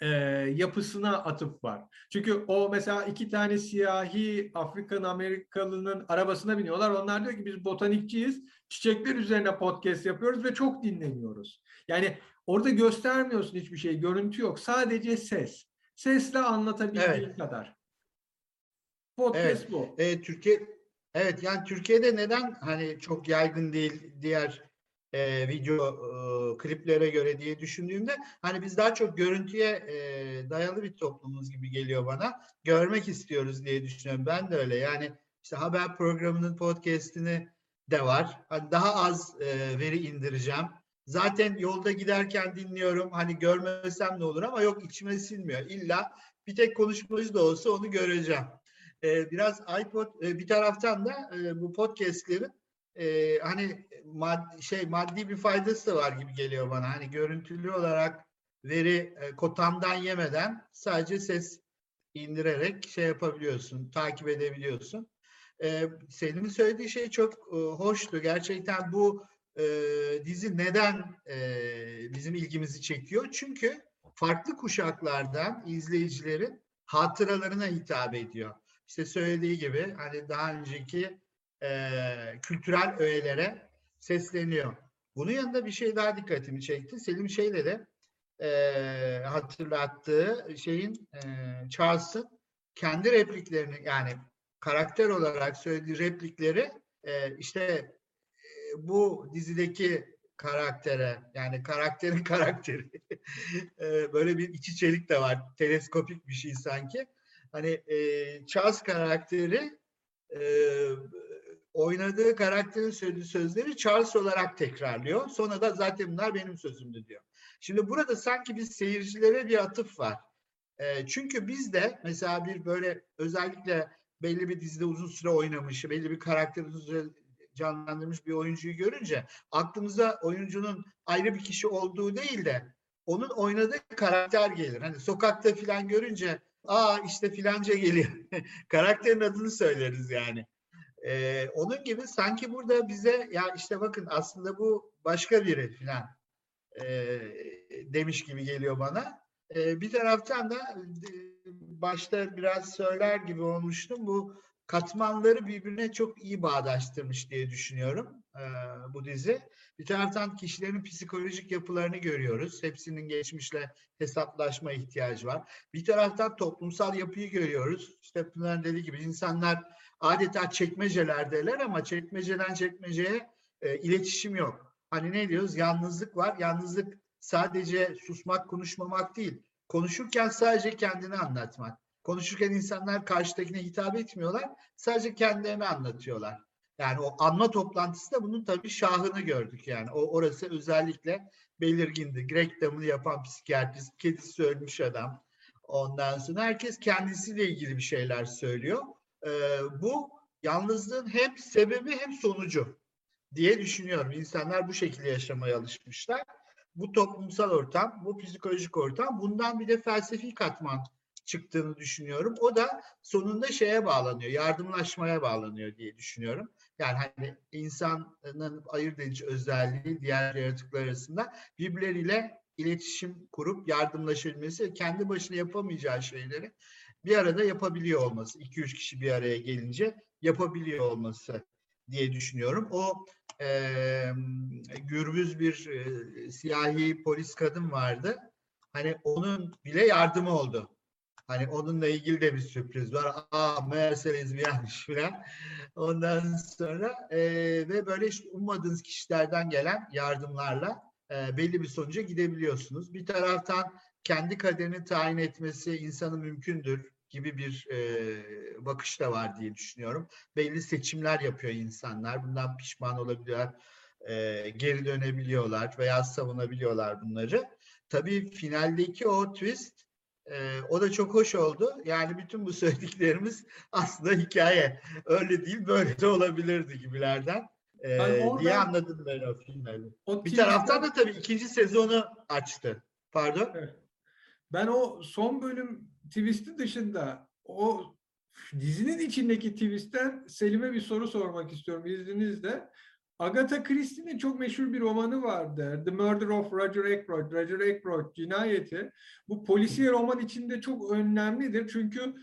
e, yapısına atıf var. Çünkü o mesela iki tane siyahi Afrikan Amerikalının arabasına biniyorlar. Onlar diyor ki biz botanikçiyiz. Çiçekler üzerine podcast yapıyoruz ve çok dinleniyoruz. Yani orada göstermiyorsun hiçbir şey. Görüntü yok. Sadece ses. Sesle anlatabildiğin Evet. kadar. Podcast Evet. bu. E, Türkiye evet yani Türkiye'de neden hani çok yaygın değil diğer e, video e, kliplere göre diye düşündüğümde hani biz daha çok görüntüye e, dayalı bir toplumuz gibi geliyor bana. Görmek istiyoruz diye düşünüyorum. Ben de öyle. Yani işte haber programının podcast'ini de var. Hani daha az e, veri indireceğim. Zaten yolda giderken dinliyorum. Hani görmesem ne olur ama yok içime sinmiyor. İlla bir tek konuşmacı da olsa onu göreceğim. Ee, biraz iPod e, bir taraftan da e, bu podcastlerin e, hani mad, şey maddi bir faydası da var gibi geliyor bana. Hani görüntülü olarak veri e, kotamdan yemeden sadece ses indirerek şey yapabiliyorsun, takip edebiliyorsun. E, Selim'in söylediği şey çok e, hoştu. Gerçekten bu e, dizi neden e, bizim ilgimizi çekiyor? Çünkü farklı kuşaklardan izleyicilerin hatıralarına hitap ediyor. İşte söylediği gibi hani daha önceki e, kültürel öğelere sesleniyor. Bunun yanında bir şey daha dikkatimi çekti. Selim şeyle de e, hatırlattığı şeyin e, Charles'ın kendi repliklerini yani karakter olarak söylediği replikleri e, işte bu dizideki karaktere yani karakterin karakteri e, böyle bir iç içelik de var. Teleskopik bir şey sanki. Hani e, Charles karakteri e, oynadığı karakterin söylediği sözleri Charles olarak tekrarlıyor. Sonra da zaten bunlar benim sözümdü diyor. Şimdi burada sanki biz seyircilere bir atıf var. E, çünkü biz de mesela bir böyle özellikle belli bir dizide uzun süre oynamış, belli bir karakter uzun süre canlandırmış bir oyuncuyu görünce aklımıza oyuncunun ayrı bir kişi olduğu değil de onun oynadığı karakter gelir. Hani sokakta filan görünce aa işte filanca geliyor. Karakterin adını söyleriz yani. Ee, onun gibi sanki burada bize ya işte bakın aslında bu başka biri filan e, demiş gibi geliyor bana. E, bir taraftan da başta biraz söyler gibi olmuştum. Bu katmanları birbirine çok iyi bağdaştırmış diye düşünüyorum e, bu dizi. Bir taraftan kişilerin psikolojik yapılarını görüyoruz. Hepsinin geçmişle hesaplaşma ihtiyacı var. Bir taraftan toplumsal yapıyı görüyoruz. İşte Pınar'ın dediği gibi insanlar adeta çekmecelerdeler ama çekmeceden çekmeceye e, iletişim yok. Hani ne diyoruz? Yalnızlık var. Yalnızlık sadece susmak, konuşmamak değil. Konuşurken sadece kendini anlatmak. Konuşurken insanlar karşıdakine hitap etmiyorlar. Sadece kendilerini anlatıyorlar. Yani o anma toplantısı da bunun tabii şahını gördük yani. O orası özellikle belirgindi. Greg Dam'ı yapan psikiyatrist, kedisi ölmüş adam. Ondan sonra herkes kendisiyle ilgili bir şeyler söylüyor. Ee, bu yalnızlığın hem sebebi hem sonucu diye düşünüyorum. İnsanlar bu şekilde yaşamaya alışmışlar. Bu toplumsal ortam, bu psikolojik ortam, bundan bir de felsefi katman çıktığını düşünüyorum. O da sonunda şeye bağlanıyor, yardımlaşmaya bağlanıyor diye düşünüyorum. Yani hani insanın ayırt edici özelliği diğer yaratıklar arasında birbirleriyle iletişim kurup yardımlaşabilmesi kendi başına yapamayacağı şeyleri bir arada yapabiliyor olması. 2-3 kişi bir araya gelince yapabiliyor olması diye düşünüyorum. O e, gürbüz bir e, siyahi polis kadın vardı. Hani onun bile yardımı oldu. Hani onunla ilgili de bir sürpriz var. Aa meğerse lezbiyenmiş filan. Ondan sonra e, ve böyle işte ummadığınız kişilerden gelen yardımlarla e, belli bir sonuca gidebiliyorsunuz. Bir taraftan kendi kaderini tayin etmesi insanı mümkündür gibi bir e, bakış da var diye düşünüyorum. Belli seçimler yapıyor insanlar. Bundan pişman olabiliyorlar. E, geri dönebiliyorlar veya savunabiliyorlar bunları. Tabii finaldeki o twist e, o da çok hoş oldu. Yani bütün bu söylediklerimiz aslında hikaye. Öyle değil böyle de olabilirdi gibilerden. E, oradan- diye anladım ben o finali. O Bir taraftan da tabii ikinci sezonu açtı. Pardon. Evet. Ben o son bölüm twist'i dışında o dizinin içindeki twist'ten Selim'e bir soru sormak istiyorum izninizle. Agatha Christie'nin çok meşhur bir romanı vardı. The Murder of Roger Ackroyd. Roger Ackroyd cinayeti. Bu polisiye roman içinde çok önemlidir. Çünkü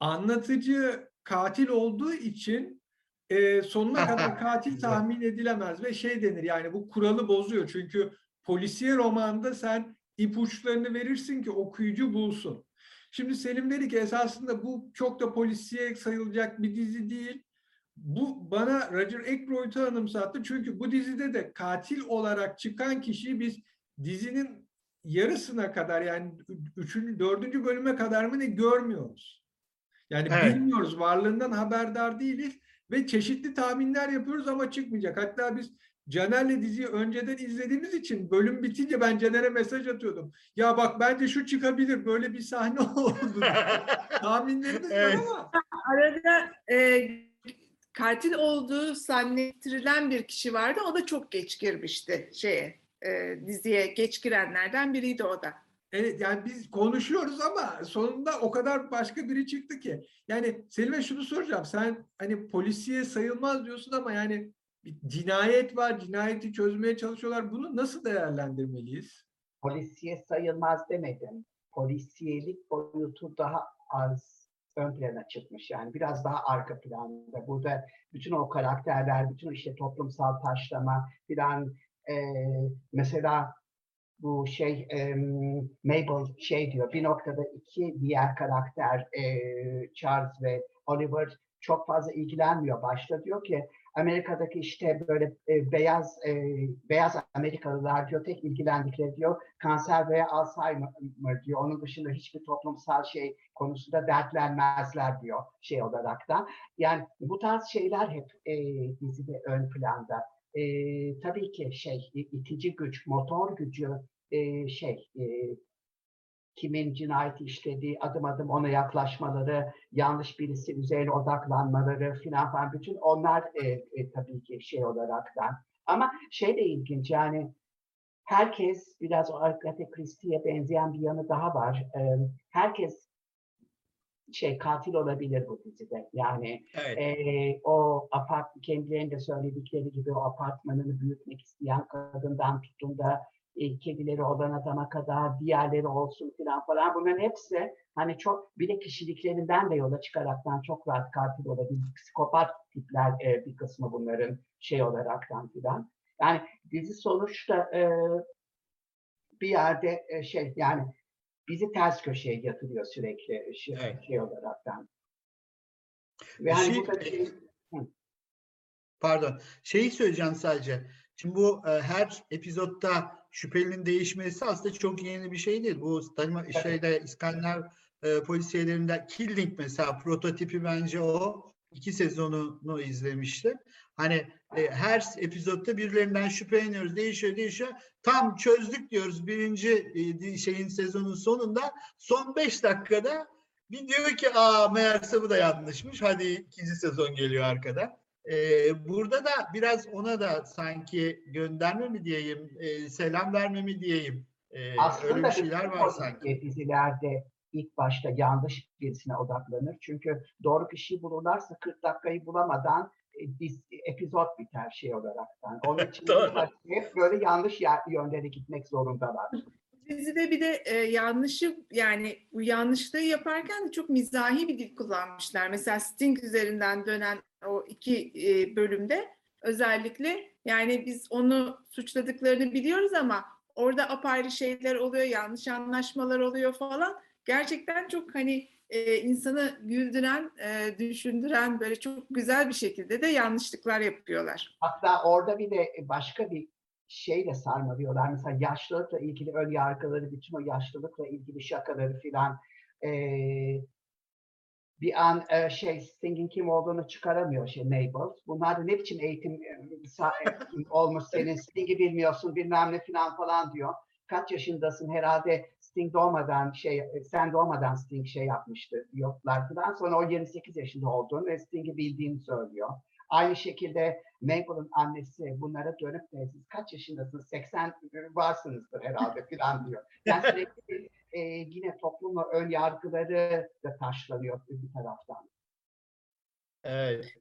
anlatıcı katil olduğu için e, sonuna kadar katil tahmin edilemez ve şey denir yani bu kuralı bozuyor. Çünkü polisiye romanda sen ipuçlarını verirsin ki okuyucu bulsun. Şimdi Selim dedi ki esasında bu çok da polisiye sayılacak bir dizi değil. Bu bana Roger Ackroyd'u anımsattı. Çünkü bu dizide de katil olarak çıkan kişiyi biz dizinin yarısına kadar yani üçüncü, dördüncü bölüme kadar mı ne görmüyoruz. Yani Evet. bilmiyoruz, varlığından haberdar değiliz ve çeşitli tahminler yapıyoruz ama çıkmayacak. Hatta biz Caner'le diziyi önceden izlediğimiz için bölüm bitince ben Caner'e mesaj atıyordum. Ya bak bence şu çıkabilir, böyle bir sahne oldu. Tahminlerimiz Evet. var ama Arada e, katil olduğu zannettirilen bir kişi vardı. O da çok geç girmişti şeye e, diziye geç girenlerden biriydi o da. Evet yani biz konuşuyoruz ama sonunda o kadar başka biri çıktı ki. Yani Selim'e şunu soracağım. Sen hani polisiye sayılmaz diyorsun ama yani bir cinayet var. Cinayeti çözmeye çalışıyorlar. Bunu nasıl değerlendirmeliyiz? polisiye sayılmaz demedim. Polisiyelik boyutu daha az ön plana çıkmış yani biraz daha arka planda. Burada bütün o karakterler, bütün işte toplumsal taşlama filan eee, mesela bu şey em, Mabel şey diyor bir noktada iki diğer karakter eee, Charles ve Oliver çok fazla ilgilenmiyor. Başta diyor ki Amerika'daki işte böyle e, beyaz e, beyaz Amerikalılar diyor tek ilgilendikleri diyor kanser veya Alzheimer diyor. Onun dışında hiçbir toplumsal şey konusunda dertlenmezler diyor şey olarak da. Yani bu tarz şeyler hep e, dizide ön planda. E, tabii ki şey itici güç, motor gücü e, şey e, kimin cinayeti işlediği, adım adım ona yaklaşmaları, yanlış birisi üzerine odaklanmaları filan falan bütün onlar e, e, tabii ki şey olaraktan. Ama şey de ilginç yani herkes biraz o Agatha Christie'ye benzeyen bir yanı daha var. E, herkes şey katil olabilir bu dizide. Yani Evet. ee, o apart kendilerinin de söyledikleri gibi o apartmanını büyütmek isteyen kadından tutun da e, kedileri olan adama kadar diğerleri olsun filan falan bunların hepsi hani çok bir de kişiliklerinden de yola çıkaraktan çok rahat katil olabilir. Psikopat tipler e, bir kısmı bunların şey olaraktan filan. Yani dizi sonuçta e, bir yerde e, şey yani bizi ters köşeye yatırıyor sürekli şey, Evet. şey olaraktan. Ve Bir hani şey- burada şey, Pardon. Şeyi söyleyeceğim sadece. Şimdi bu e, her epizodda şüphelinin değişmesi aslında çok yeni bir şey değil. Bu Stalin- şeyde İskandinav e, polisiyelerinde Killing mesela prototipi bence o. iki sezonunu izlemiştim. Hani e, her epizodda birilerinden şüpheleniyoruz. Değişiyor değişiyor. Tam çözdük diyoruz birinci e, şeyin sezonun sonunda. Son beş dakikada bir diyor ki aa meğerse bu da yanlışmış. Hadi ikinci sezon geliyor arkada. Ee, burada da biraz ona da sanki gönderme mi diyeyim, e, selam verme mi diyeyim. Ee, aslında öyle bir şeyler var sanki. dizilerde ilk başta yanlış birisine odaklanır. Çünkü doğru kişiyi bulurlarsa 40 dakikayı bulamadan e, diz, epizod biter şey olaraktan. Onun için hep böyle yanlış yönlere gitmek zorundalar. Dizide bir de e, yanlışı yani bu yanlışlığı yaparken de çok mizahi bir dil kullanmışlar. Mesela Sting üzerinden dönen o iki e, bölümde özellikle yani biz onu suçladıklarını biliyoruz ama orada apayrı şeyler oluyor, yanlış anlaşmalar oluyor falan. Gerçekten çok hani e, insanı güldüren, e, düşündüren böyle çok güzel bir şekilde de yanlışlıklar yapıyorlar. Hatta orada bir de başka bir şeyle sarmalıyorlar. Mesela yaşlılıkla ilgili ön yargıları, bütün o yaşlılıkla ilgili şakaları filan eee, bir an e, şey Sting'in kim olduğunu çıkaramıyor şey Mabel. Bunlar ne biçim eğitim e, e, olmuş senin Sting'i bilmiyorsun bilmem ne filan falan diyor. Kaç yaşındasın herhalde Sting doğmadan şey e, sen doğmadan Sting şey yapmıştı yoklar falan. Sonra o 28 yaşında olduğunu ve Sting'i bildiğini söylüyor. Aynı şekilde Mabel'ın annesi bunlara dönüp de siz kaç yaşındasınız? 80 varsınızdır herhalde filan diyor. Yani sürekli e, yine toplumla ön yargıları da taşlanıyor bir taraftan. Evet.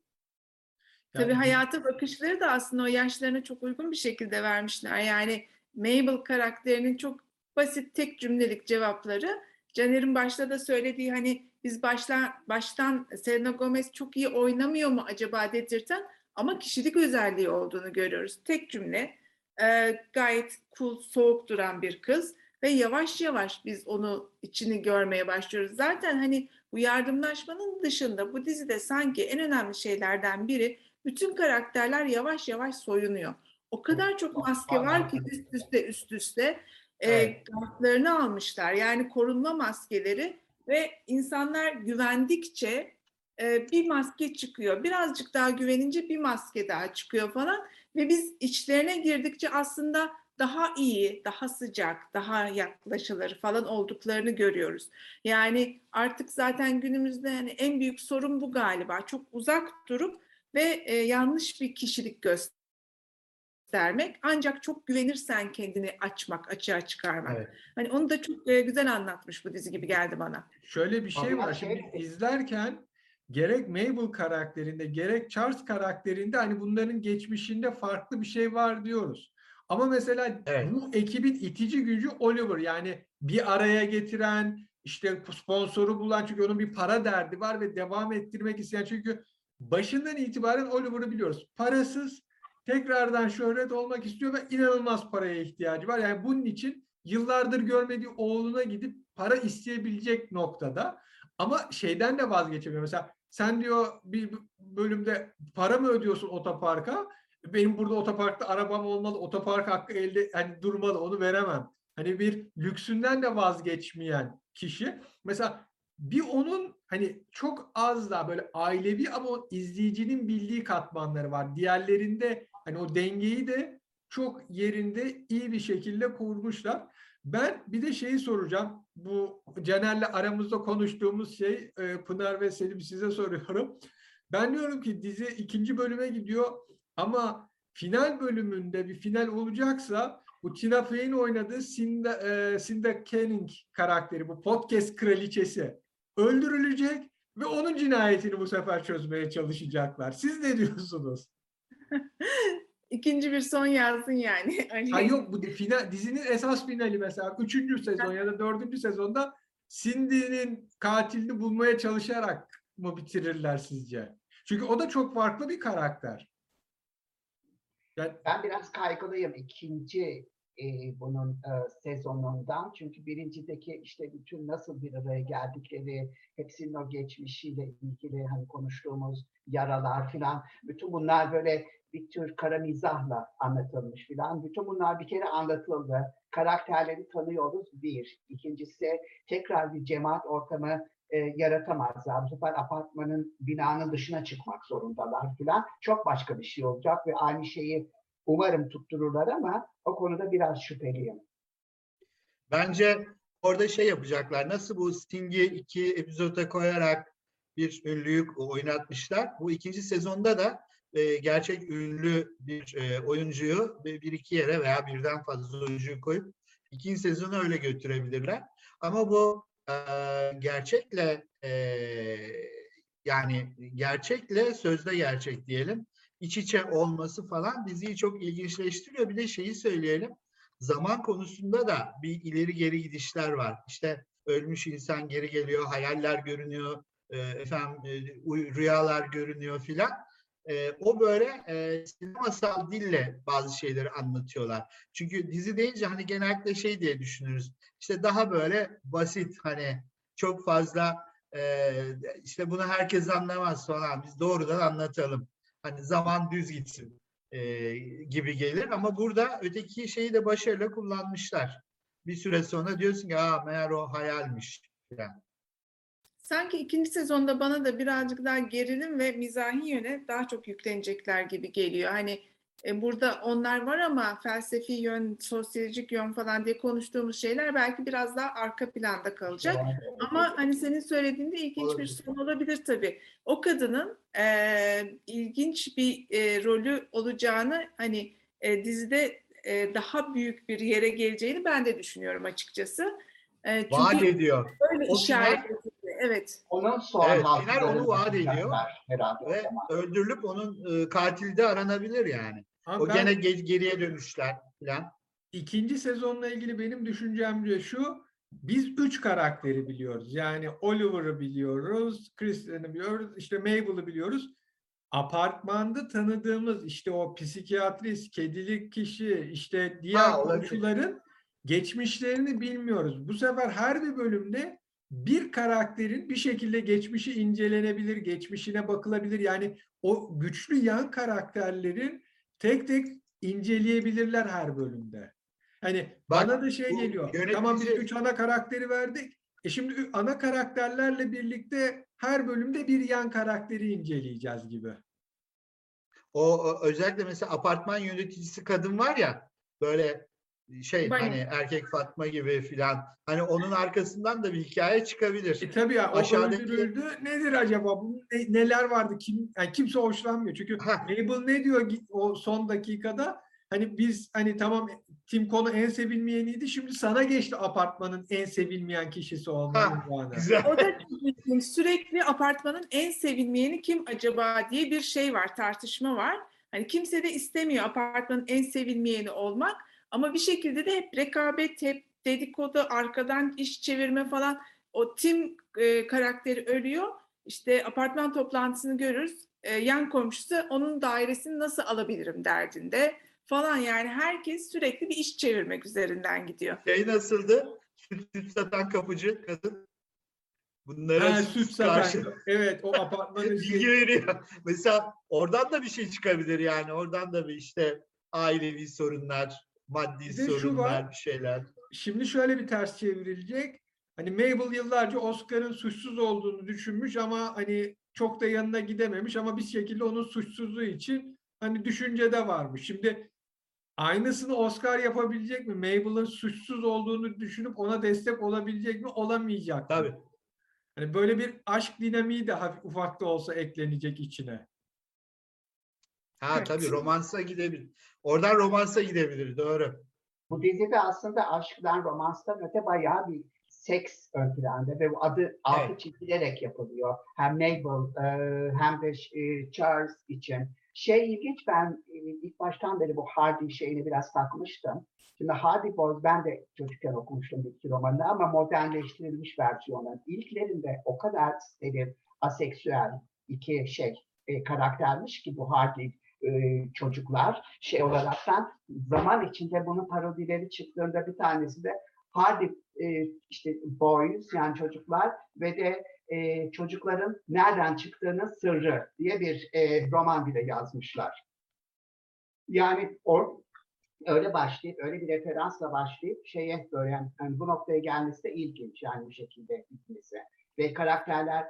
Tabii Yani- hayata bakışları da aslında o yaşlarına çok uygun bir şekilde vermişler. Yani Mabel karakterinin çok basit tek cümlelik cevapları. Caner'in başta da söylediği hani biz başla, baştan Selena Gomez çok iyi oynamıyor mu acaba dedirten ama kişilik özelliği olduğunu görüyoruz. Tek cümle e, gayet cool, soğuk duran bir kız ve yavaş yavaş biz onu içini görmeye başlıyoruz. Zaten hani bu yardımlaşmanın dışında bu dizide sanki en önemli şeylerden biri bütün karakterler yavaş yavaş soyunuyor. O kadar çok maske var ki üst üste üst üste e, Evet. kartlarını almışlar. Yani korunma maskeleri ve insanlar güvendikçe e, bir maske çıkıyor. Birazcık daha güvenince bir maske daha çıkıyor falan. Ve biz içlerine girdikçe aslında daha iyi, daha sıcak, daha yaklaşılır falan olduklarını görüyoruz. Yani artık zaten günümüzde hani en büyük sorun bu galiba. Çok uzak durup ve e, yanlış bir kişilik göstermek. Ancak çok güvenirsen kendini açmak, açığa çıkarmak. Evet. Hani onu da çok e, güzel anlatmış bu dizi gibi geldi bana. Şöyle bir şey var. Şimdi izlerken gerek Mabel karakterinde gerek Charles karakterinde hani bunların geçmişinde farklı bir şey var diyoruz. Ama mesela Evet. bu ekibin itici gücü Oliver yani bir araya getiren işte sponsoru bulan çünkü onun bir para derdi var ve devam ettirmek isteyen çünkü başından itibaren Oliver'ı biliyoruz. Parasız tekrardan şöhret olmak istiyor ve inanılmaz paraya ihtiyacı var. Yani bunun için yıllardır görmediği oğluna gidip para isteyebilecek noktada. Ama şeyden de vazgeçemiyor. Mesela sen diyor bir bölümde para mı ödüyorsun otoparka? Benim burada otoparkta arabam olmalı, otopark hakkı elde hani durmalı, onu veremem. Hani bir lüksünden de vazgeçmeyen kişi. Mesela bir onun hani çok az daha böyle ailevi ama o izleyicinin bildiği katmanları var. Diğerlerinde hani o dengeyi de çok yerinde iyi bir şekilde kurmuşlar. Ben bir de şeyi soracağım. Bu Caner'le aramızda konuştuğumuz şey e, Pınar ve Selim size soruyorum. Ben diyorum ki dizi ikinci bölüme gidiyor ama final bölümünde bir final olacaksa bu Tina Fey'in oynadığı Cinda, e, Cinda Canning karakteri bu podcast kraliçesi öldürülecek ve onun cinayetini bu sefer çözmeye çalışacaklar. Siz ne diyorsunuz? İkinci bir son yazsın yani. Ali. Ha yok bu final, dizinin esas finali mesela 3. sezon ya da 4. sezonda Cindy'nin katilini bulmaya çalışarak mı bitirirler sizce? Çünkü o da çok farklı bir karakter. Yani Ben biraz kaygılıyım ikinci e, bunun e, sezonundan. Çünkü birincideki işte bütün nasıl bir araya geldikleri, hepsinin o geçmişiyle ilgili hani konuştuğumuz yaralar filan, bütün bunlar böyle bir tür kara mizahla anlatılmış filan. Bütün bunlar bir kere anlatıldı. Karakterleri tanıyoruz bir. İkincisi tekrar bir cemaat ortamı e, yaratamazlar. Bu sefer apartmanın, binanın dışına çıkmak zorundalar filan. Çok başka bir şey olacak ve aynı şeyi umarım tuttururlar ama o konuda biraz şüpheliyim. Bence orada şey yapacaklar. Nasıl bu Sting'i iki epizoda koyarak bir ünlüyü oynatmışlar. Bu ikinci sezonda da e, gerçek ünlü bir e, oyuncuyu bir, iki yere veya birden fazla oyuncuyu koyup ikinci sezonu öyle götürebilirler. Ama bu gerçekle yani gerçekle sözde gerçek diyelim iç içe olması falan diziyi çok ilginçleştiriyor. Bir de şeyi söyleyelim. Zaman konusunda da bir ileri geri gidişler var. İşte ölmüş insan geri geliyor, hayaller görünüyor, efendim rüyalar görünüyor filan. E, o böyle e, sinemasal dille bazı şeyleri anlatıyorlar. Çünkü dizi deyince hani genellikle şey diye düşünürüz. İşte daha böyle basit hani çok fazla e, işte bunu herkes anlamaz falan biz doğrudan anlatalım. Hani zaman düz gitsin e, gibi gelir ama burada öteki şeyi de başarıyla kullanmışlar. Bir süre sonra diyorsun ki aa meğer o hayalmiş. falan. Sanki ikinci sezonda bana da birazcık daha gerilim ve mizahi yöne daha çok yüklenecekler gibi geliyor. Hani e, burada onlar var ama felsefi yön, sosyolojik yön falan diye konuştuğumuz şeyler belki biraz daha arka planda kalacak. Ama hani senin söylediğinde ilginç bir Olabilir. son olabilir tabii. O kadının e, ilginç bir e, rolü olacağını hani e, dizide e, daha büyük bir yere geleceğini ben de düşünüyorum açıkçası. E, çünkü Vaat ediyor. öyle o işaret. Evet. Onun son Evet, final onu vaat ediyor. Herhalde Ve öldürülüp onun e, katili de aranabilir yani. ama O ben- gene ge- geriye dönüşler falan. İkinci sezonla ilgili benim düşüncem de şu. Biz üç karakteri biliyoruz. Yani Oliver'ı biliyoruz, Kristen'i biliyoruz, işte Mabel'ı biliyoruz. Apartmanda tanıdığımız işte o psikiyatrist, kedilik kişi, işte diğer Ha, komşuların geçmişlerini bilmiyoruz. Bu sefer her bir bölümde bir karakterin bir şekilde geçmişi incelenebilir, geçmişine bakılabilir. Yani o güçlü yan karakterlerin tek tek inceleyebilirler her bölümde. Hani Bak, bana da şey geliyor. yönetici- Tamam biz üç ana karakteri verdik. E şimdi ana karakterlerle birlikte her bölümde bir yan karakteri inceleyeceğiz gibi. O, o özellikle mesela apartman yöneticisi kadın var ya böyle şey Bunny. hani erkek Fatma gibi filan. Hani onun arkasından da bir hikaye çıkabilir. E tabii ya o Aşağıdaki- öldürüldü. Nedir acaba? Bu ne- neler vardı? Kim yani kimse hoşlanmıyor. Çünkü Ha. Mabel ne diyor o son dakikada? Hani biz hani tamam Tim Konu en sevilmeyeniydi. Şimdi sana geçti apartmanın en sevilmeyen kişisi olma Ha, unvanı. Güzel. O da sürekli apartmanın en sevilmeyeni kim acaba diye bir şey var, tartışma var. Hani kimse de istemiyor apartmanın en sevilmeyeni olmak ama bir şekilde de hep rekabet, hep dedikodu, arkadan iş çevirme falan. O Tim e, karakteri ölüyor. İşte apartman toplantısını görürüz. E, yan komşusu onun dairesini nasıl alabilirim derdinde falan yani herkes sürekli bir iş çevirmek üzerinden gidiyor. Şey nasıldı? Süt, süt satan kapıcı kadın. Bunlara Ha, süt satan. karşı Evet o apartmanın bilgi veriyor. Mesela oradan da bir şey çıkabilir yani. Oradan da bir işte ailevi sorunlar, maddi Bir sorunlar, var. bir şeyler. Şimdi şöyle bir ters çevrilecek. Hani Mabel yıllarca Oscar'ın suçsuz olduğunu düşünmüş ama hani çok da yanına gidememiş ama bir şekilde onun suçsuzluğu için hani düşüncede varmış. Şimdi aynısını Oscar yapabilecek mi? Mabel'ın suçsuz olduğunu düşünüp ona destek olabilecek mi? Olamayacak? Tabii. Hani böyle bir aşk dinamiği de hafif ufak da olsa eklenecek içine. Ha Evet. tabii romansa gidebilir. Oradan romansa gidebilir. Doğru. Bu dizide aslında aşktan, romanstan öte bayağı bir seks ön planda ve bu adı altı Evet. çizilerek yapılıyor. Hem Mabel e, hem de e, Charles için. Şey ilginç ben e, ilk baştan beri bu Hardy şeyini biraz takmıştım. Şimdi Hardy Boys ben de çocukken okumuştum bir iki romanını ama modernleştirilmiş versiyonu. İlklerinde o kadar steril, aseksüel iki şey e, karaktermiş ki bu Hardy çocuklar şey olaraktan zaman içinde bunun parodileri çıktığında bir tanesi de Hardy e, işte boys yani çocuklar ve de e, çocukların nereden çıktığının sırrı diye bir e, roman bile yazmışlar. Yani o öyle başlayıp öyle bir referansla başlayıp şeye böyle yani, yani bu noktaya gelmesi de ilginç yani bu şekilde gitmesi. Ve karakterler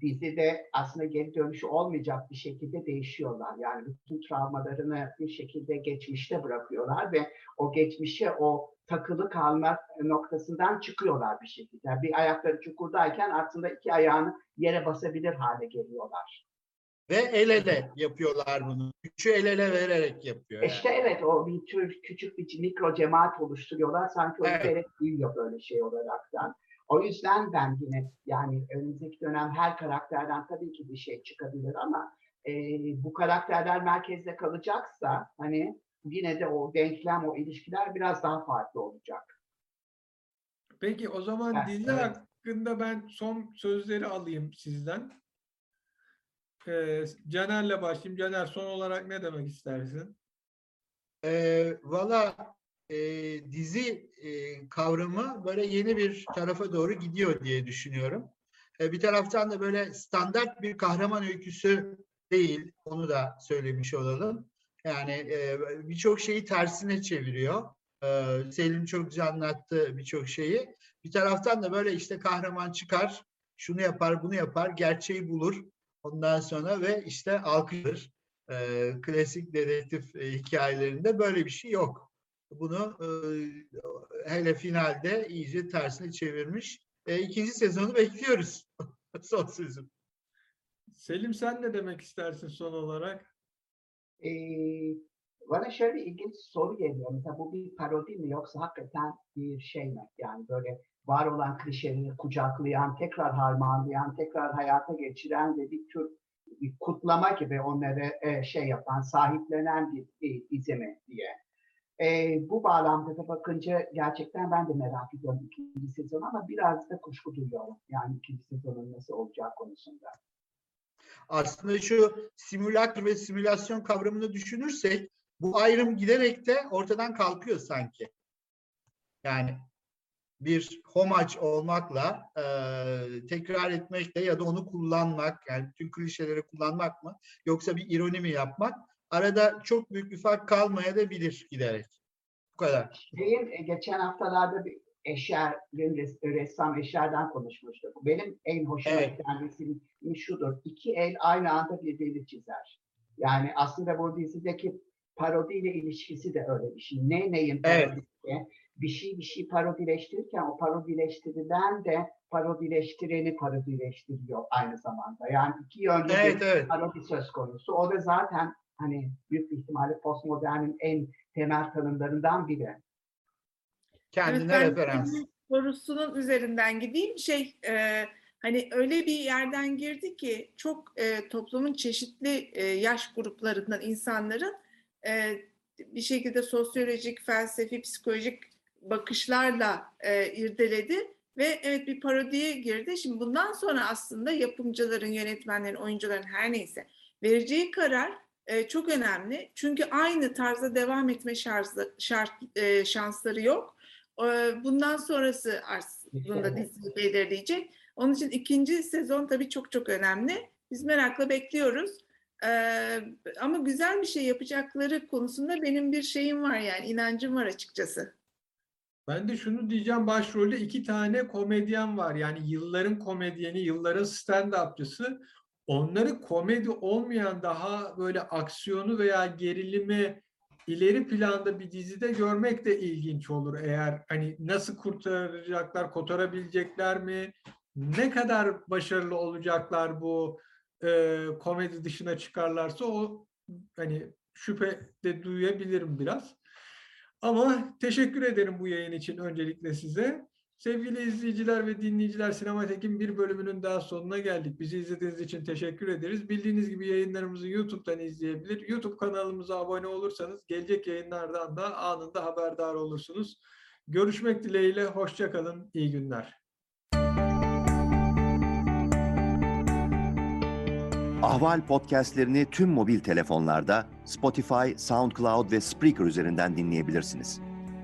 dizide aslında geri dönüşü olmayacak bir şekilde değişiyorlar. Yani bütün travmalarını bir şekilde geçmişte bırakıyorlar ve o geçmişe o takılı kalma noktasından çıkıyorlar bir şekilde. Yani bir ayakları çukurdayken aslında iki ayağını yere basabilir hale geliyorlar. Ve el ele yapıyorlar bunu. Üçü el ele vererek yapıyor. yani. İşte evet o bir tür küçük bir mikro cemaat oluşturuyorlar. Sanki o Evet. büyüyor böyle şey olaraktan. O yüzden ben yine yani önümüzdeki dönem her karakterden tabii ki bir şey çıkabilir ama e, bu karakterler merkezde kalacaksa hani yine de o denklem, o ilişkiler biraz daha farklı olacak. Peki o zaman Evet, dizi evet. hakkında ben son sözleri alayım sizden. Ee, Caner'le başlayayım. Caner son olarak ne demek istersin? E, Valla e, dizi e, kavramı böyle yeni bir tarafa doğru gidiyor diye düşünüyorum. E, bir taraftan da böyle standart bir kahraman öyküsü değil. Onu da söylemiş olalım. Yani e, birçok şeyi tersine çeviriyor. E, Selim çok güzel anlattı birçok şeyi. Bir taraftan da böyle işte kahraman çıkar, şunu yapar, bunu yapar, gerçeği bulur. Ondan sonra ve işte alkışlar. E, klasik dedektif e, hikayelerinde böyle bir şey yok. Bunu e, hele finalde iyice tersine çevirmiş. E, ikinci sezonu bekliyoruz. Son sözüm. Selim sen ne demek istersin son olarak? Ee, bana şöyle ilginç soru geliyor. Mesela bu bir parodi mi yoksa hakikaten bir şey mi? Yani böyle var olan klişeleri kucaklayan, tekrar harmanlayan, tekrar hayata geçiren ve bir tür bir kutlama gibi onları e, şey yapan, sahiplenen bir e, dizi mi diye. E, bu bağlamda da bakınca gerçekten ben de merak ediyorum ikinci sezon ama biraz da kuşku duyuyorum. Yani ikinci sezonun nasıl olacağı konusunda. Aslında şu simülakr ve simülasyon kavramını düşünürsek bu ayrım giderek de ortadan kalkıyor sanki. Yani bir homaç olmakla e, tekrar etmekle ya da onu kullanmak yani bütün klişeleri kullanmak mı yoksa bir ironi mi yapmak arada çok büyük bir fark kalmaya da bilir giderek. Bu kadar. Şeyin, e, geçen haftalarda bir Eşer, benim res- ressam Eşer'den konuşmuştuk. Benim en hoşuma Evet. giden resim şudur. İki el aynı anda birbirini çizer. Yani aslında bu dizideki parodiyle ilişkisi de öyle bir şey. Ne neyin Evet. parodisi? Bir şey bir şey parodileştirirken o parodileştirilen de parodileştireni parodileştiriyor aynı zamanda. Yani iki yönlü Evet bir evet. parodi söz konusu. O da zaten hani büyük bir ihtimalle postmodernin en temel tanımlarından biri. Kendine ben referans. Sorusunun üzerinden gideyim. Şey e, hani öyle bir yerden girdi ki çok e, toplumun çeşitli e, yaş gruplarından insanların e, bir şekilde sosyolojik, felsefi, psikolojik bakışlarla e, irdeledi ve evet bir parodiye girdi. Şimdi bundan sonra aslında yapımcıların, yönetmenlerin, oyuncuların her neyse vereceği karar e, çok önemli. Çünkü aynı tarzda devam etme şartı, şart, e, şansları yok. E, Bundan sonrası aslında diziyi belirleyecek. Onun için ikinci sezon tabii çok çok önemli. Biz merakla bekliyoruz. Ee, ama güzel bir şey yapacakları konusunda benim bir şeyim var yani inancım var açıkçası. Ben de şunu diyeceğim başrolde iki tane komedyen var. Yani yılların komedyeni, yılların stand-upçısı. Onları komedi olmayan daha böyle aksiyonu veya gerilimi ileri planda bir dizide görmek de ilginç olur eğer hani nasıl kurtaracaklar, kurtarabilecekler mi? Ne kadar başarılı olacaklar bu e, komedi dışına çıkarlarsa o hani şüphe de duyabilirim biraz. Ama teşekkür ederim bu yayın için öncelikle size. Sevgili izleyiciler ve dinleyiciler Sinematek'in bir bölümünün daha sonuna geldik. Bizi izlediğiniz için teşekkür ederiz. Bildiğiniz gibi yayınlarımızı YouTube'dan izleyebilir. YouTube kanalımıza abone olursanız gelecek yayınlardan da anında haberdar olursunuz. Görüşmek dileğiyle, hoşçakalın, iyi günler. Ahval podcastlerini tüm mobil telefonlarda Spotify, SoundCloud ve Spreaker üzerinden dinleyebilirsiniz.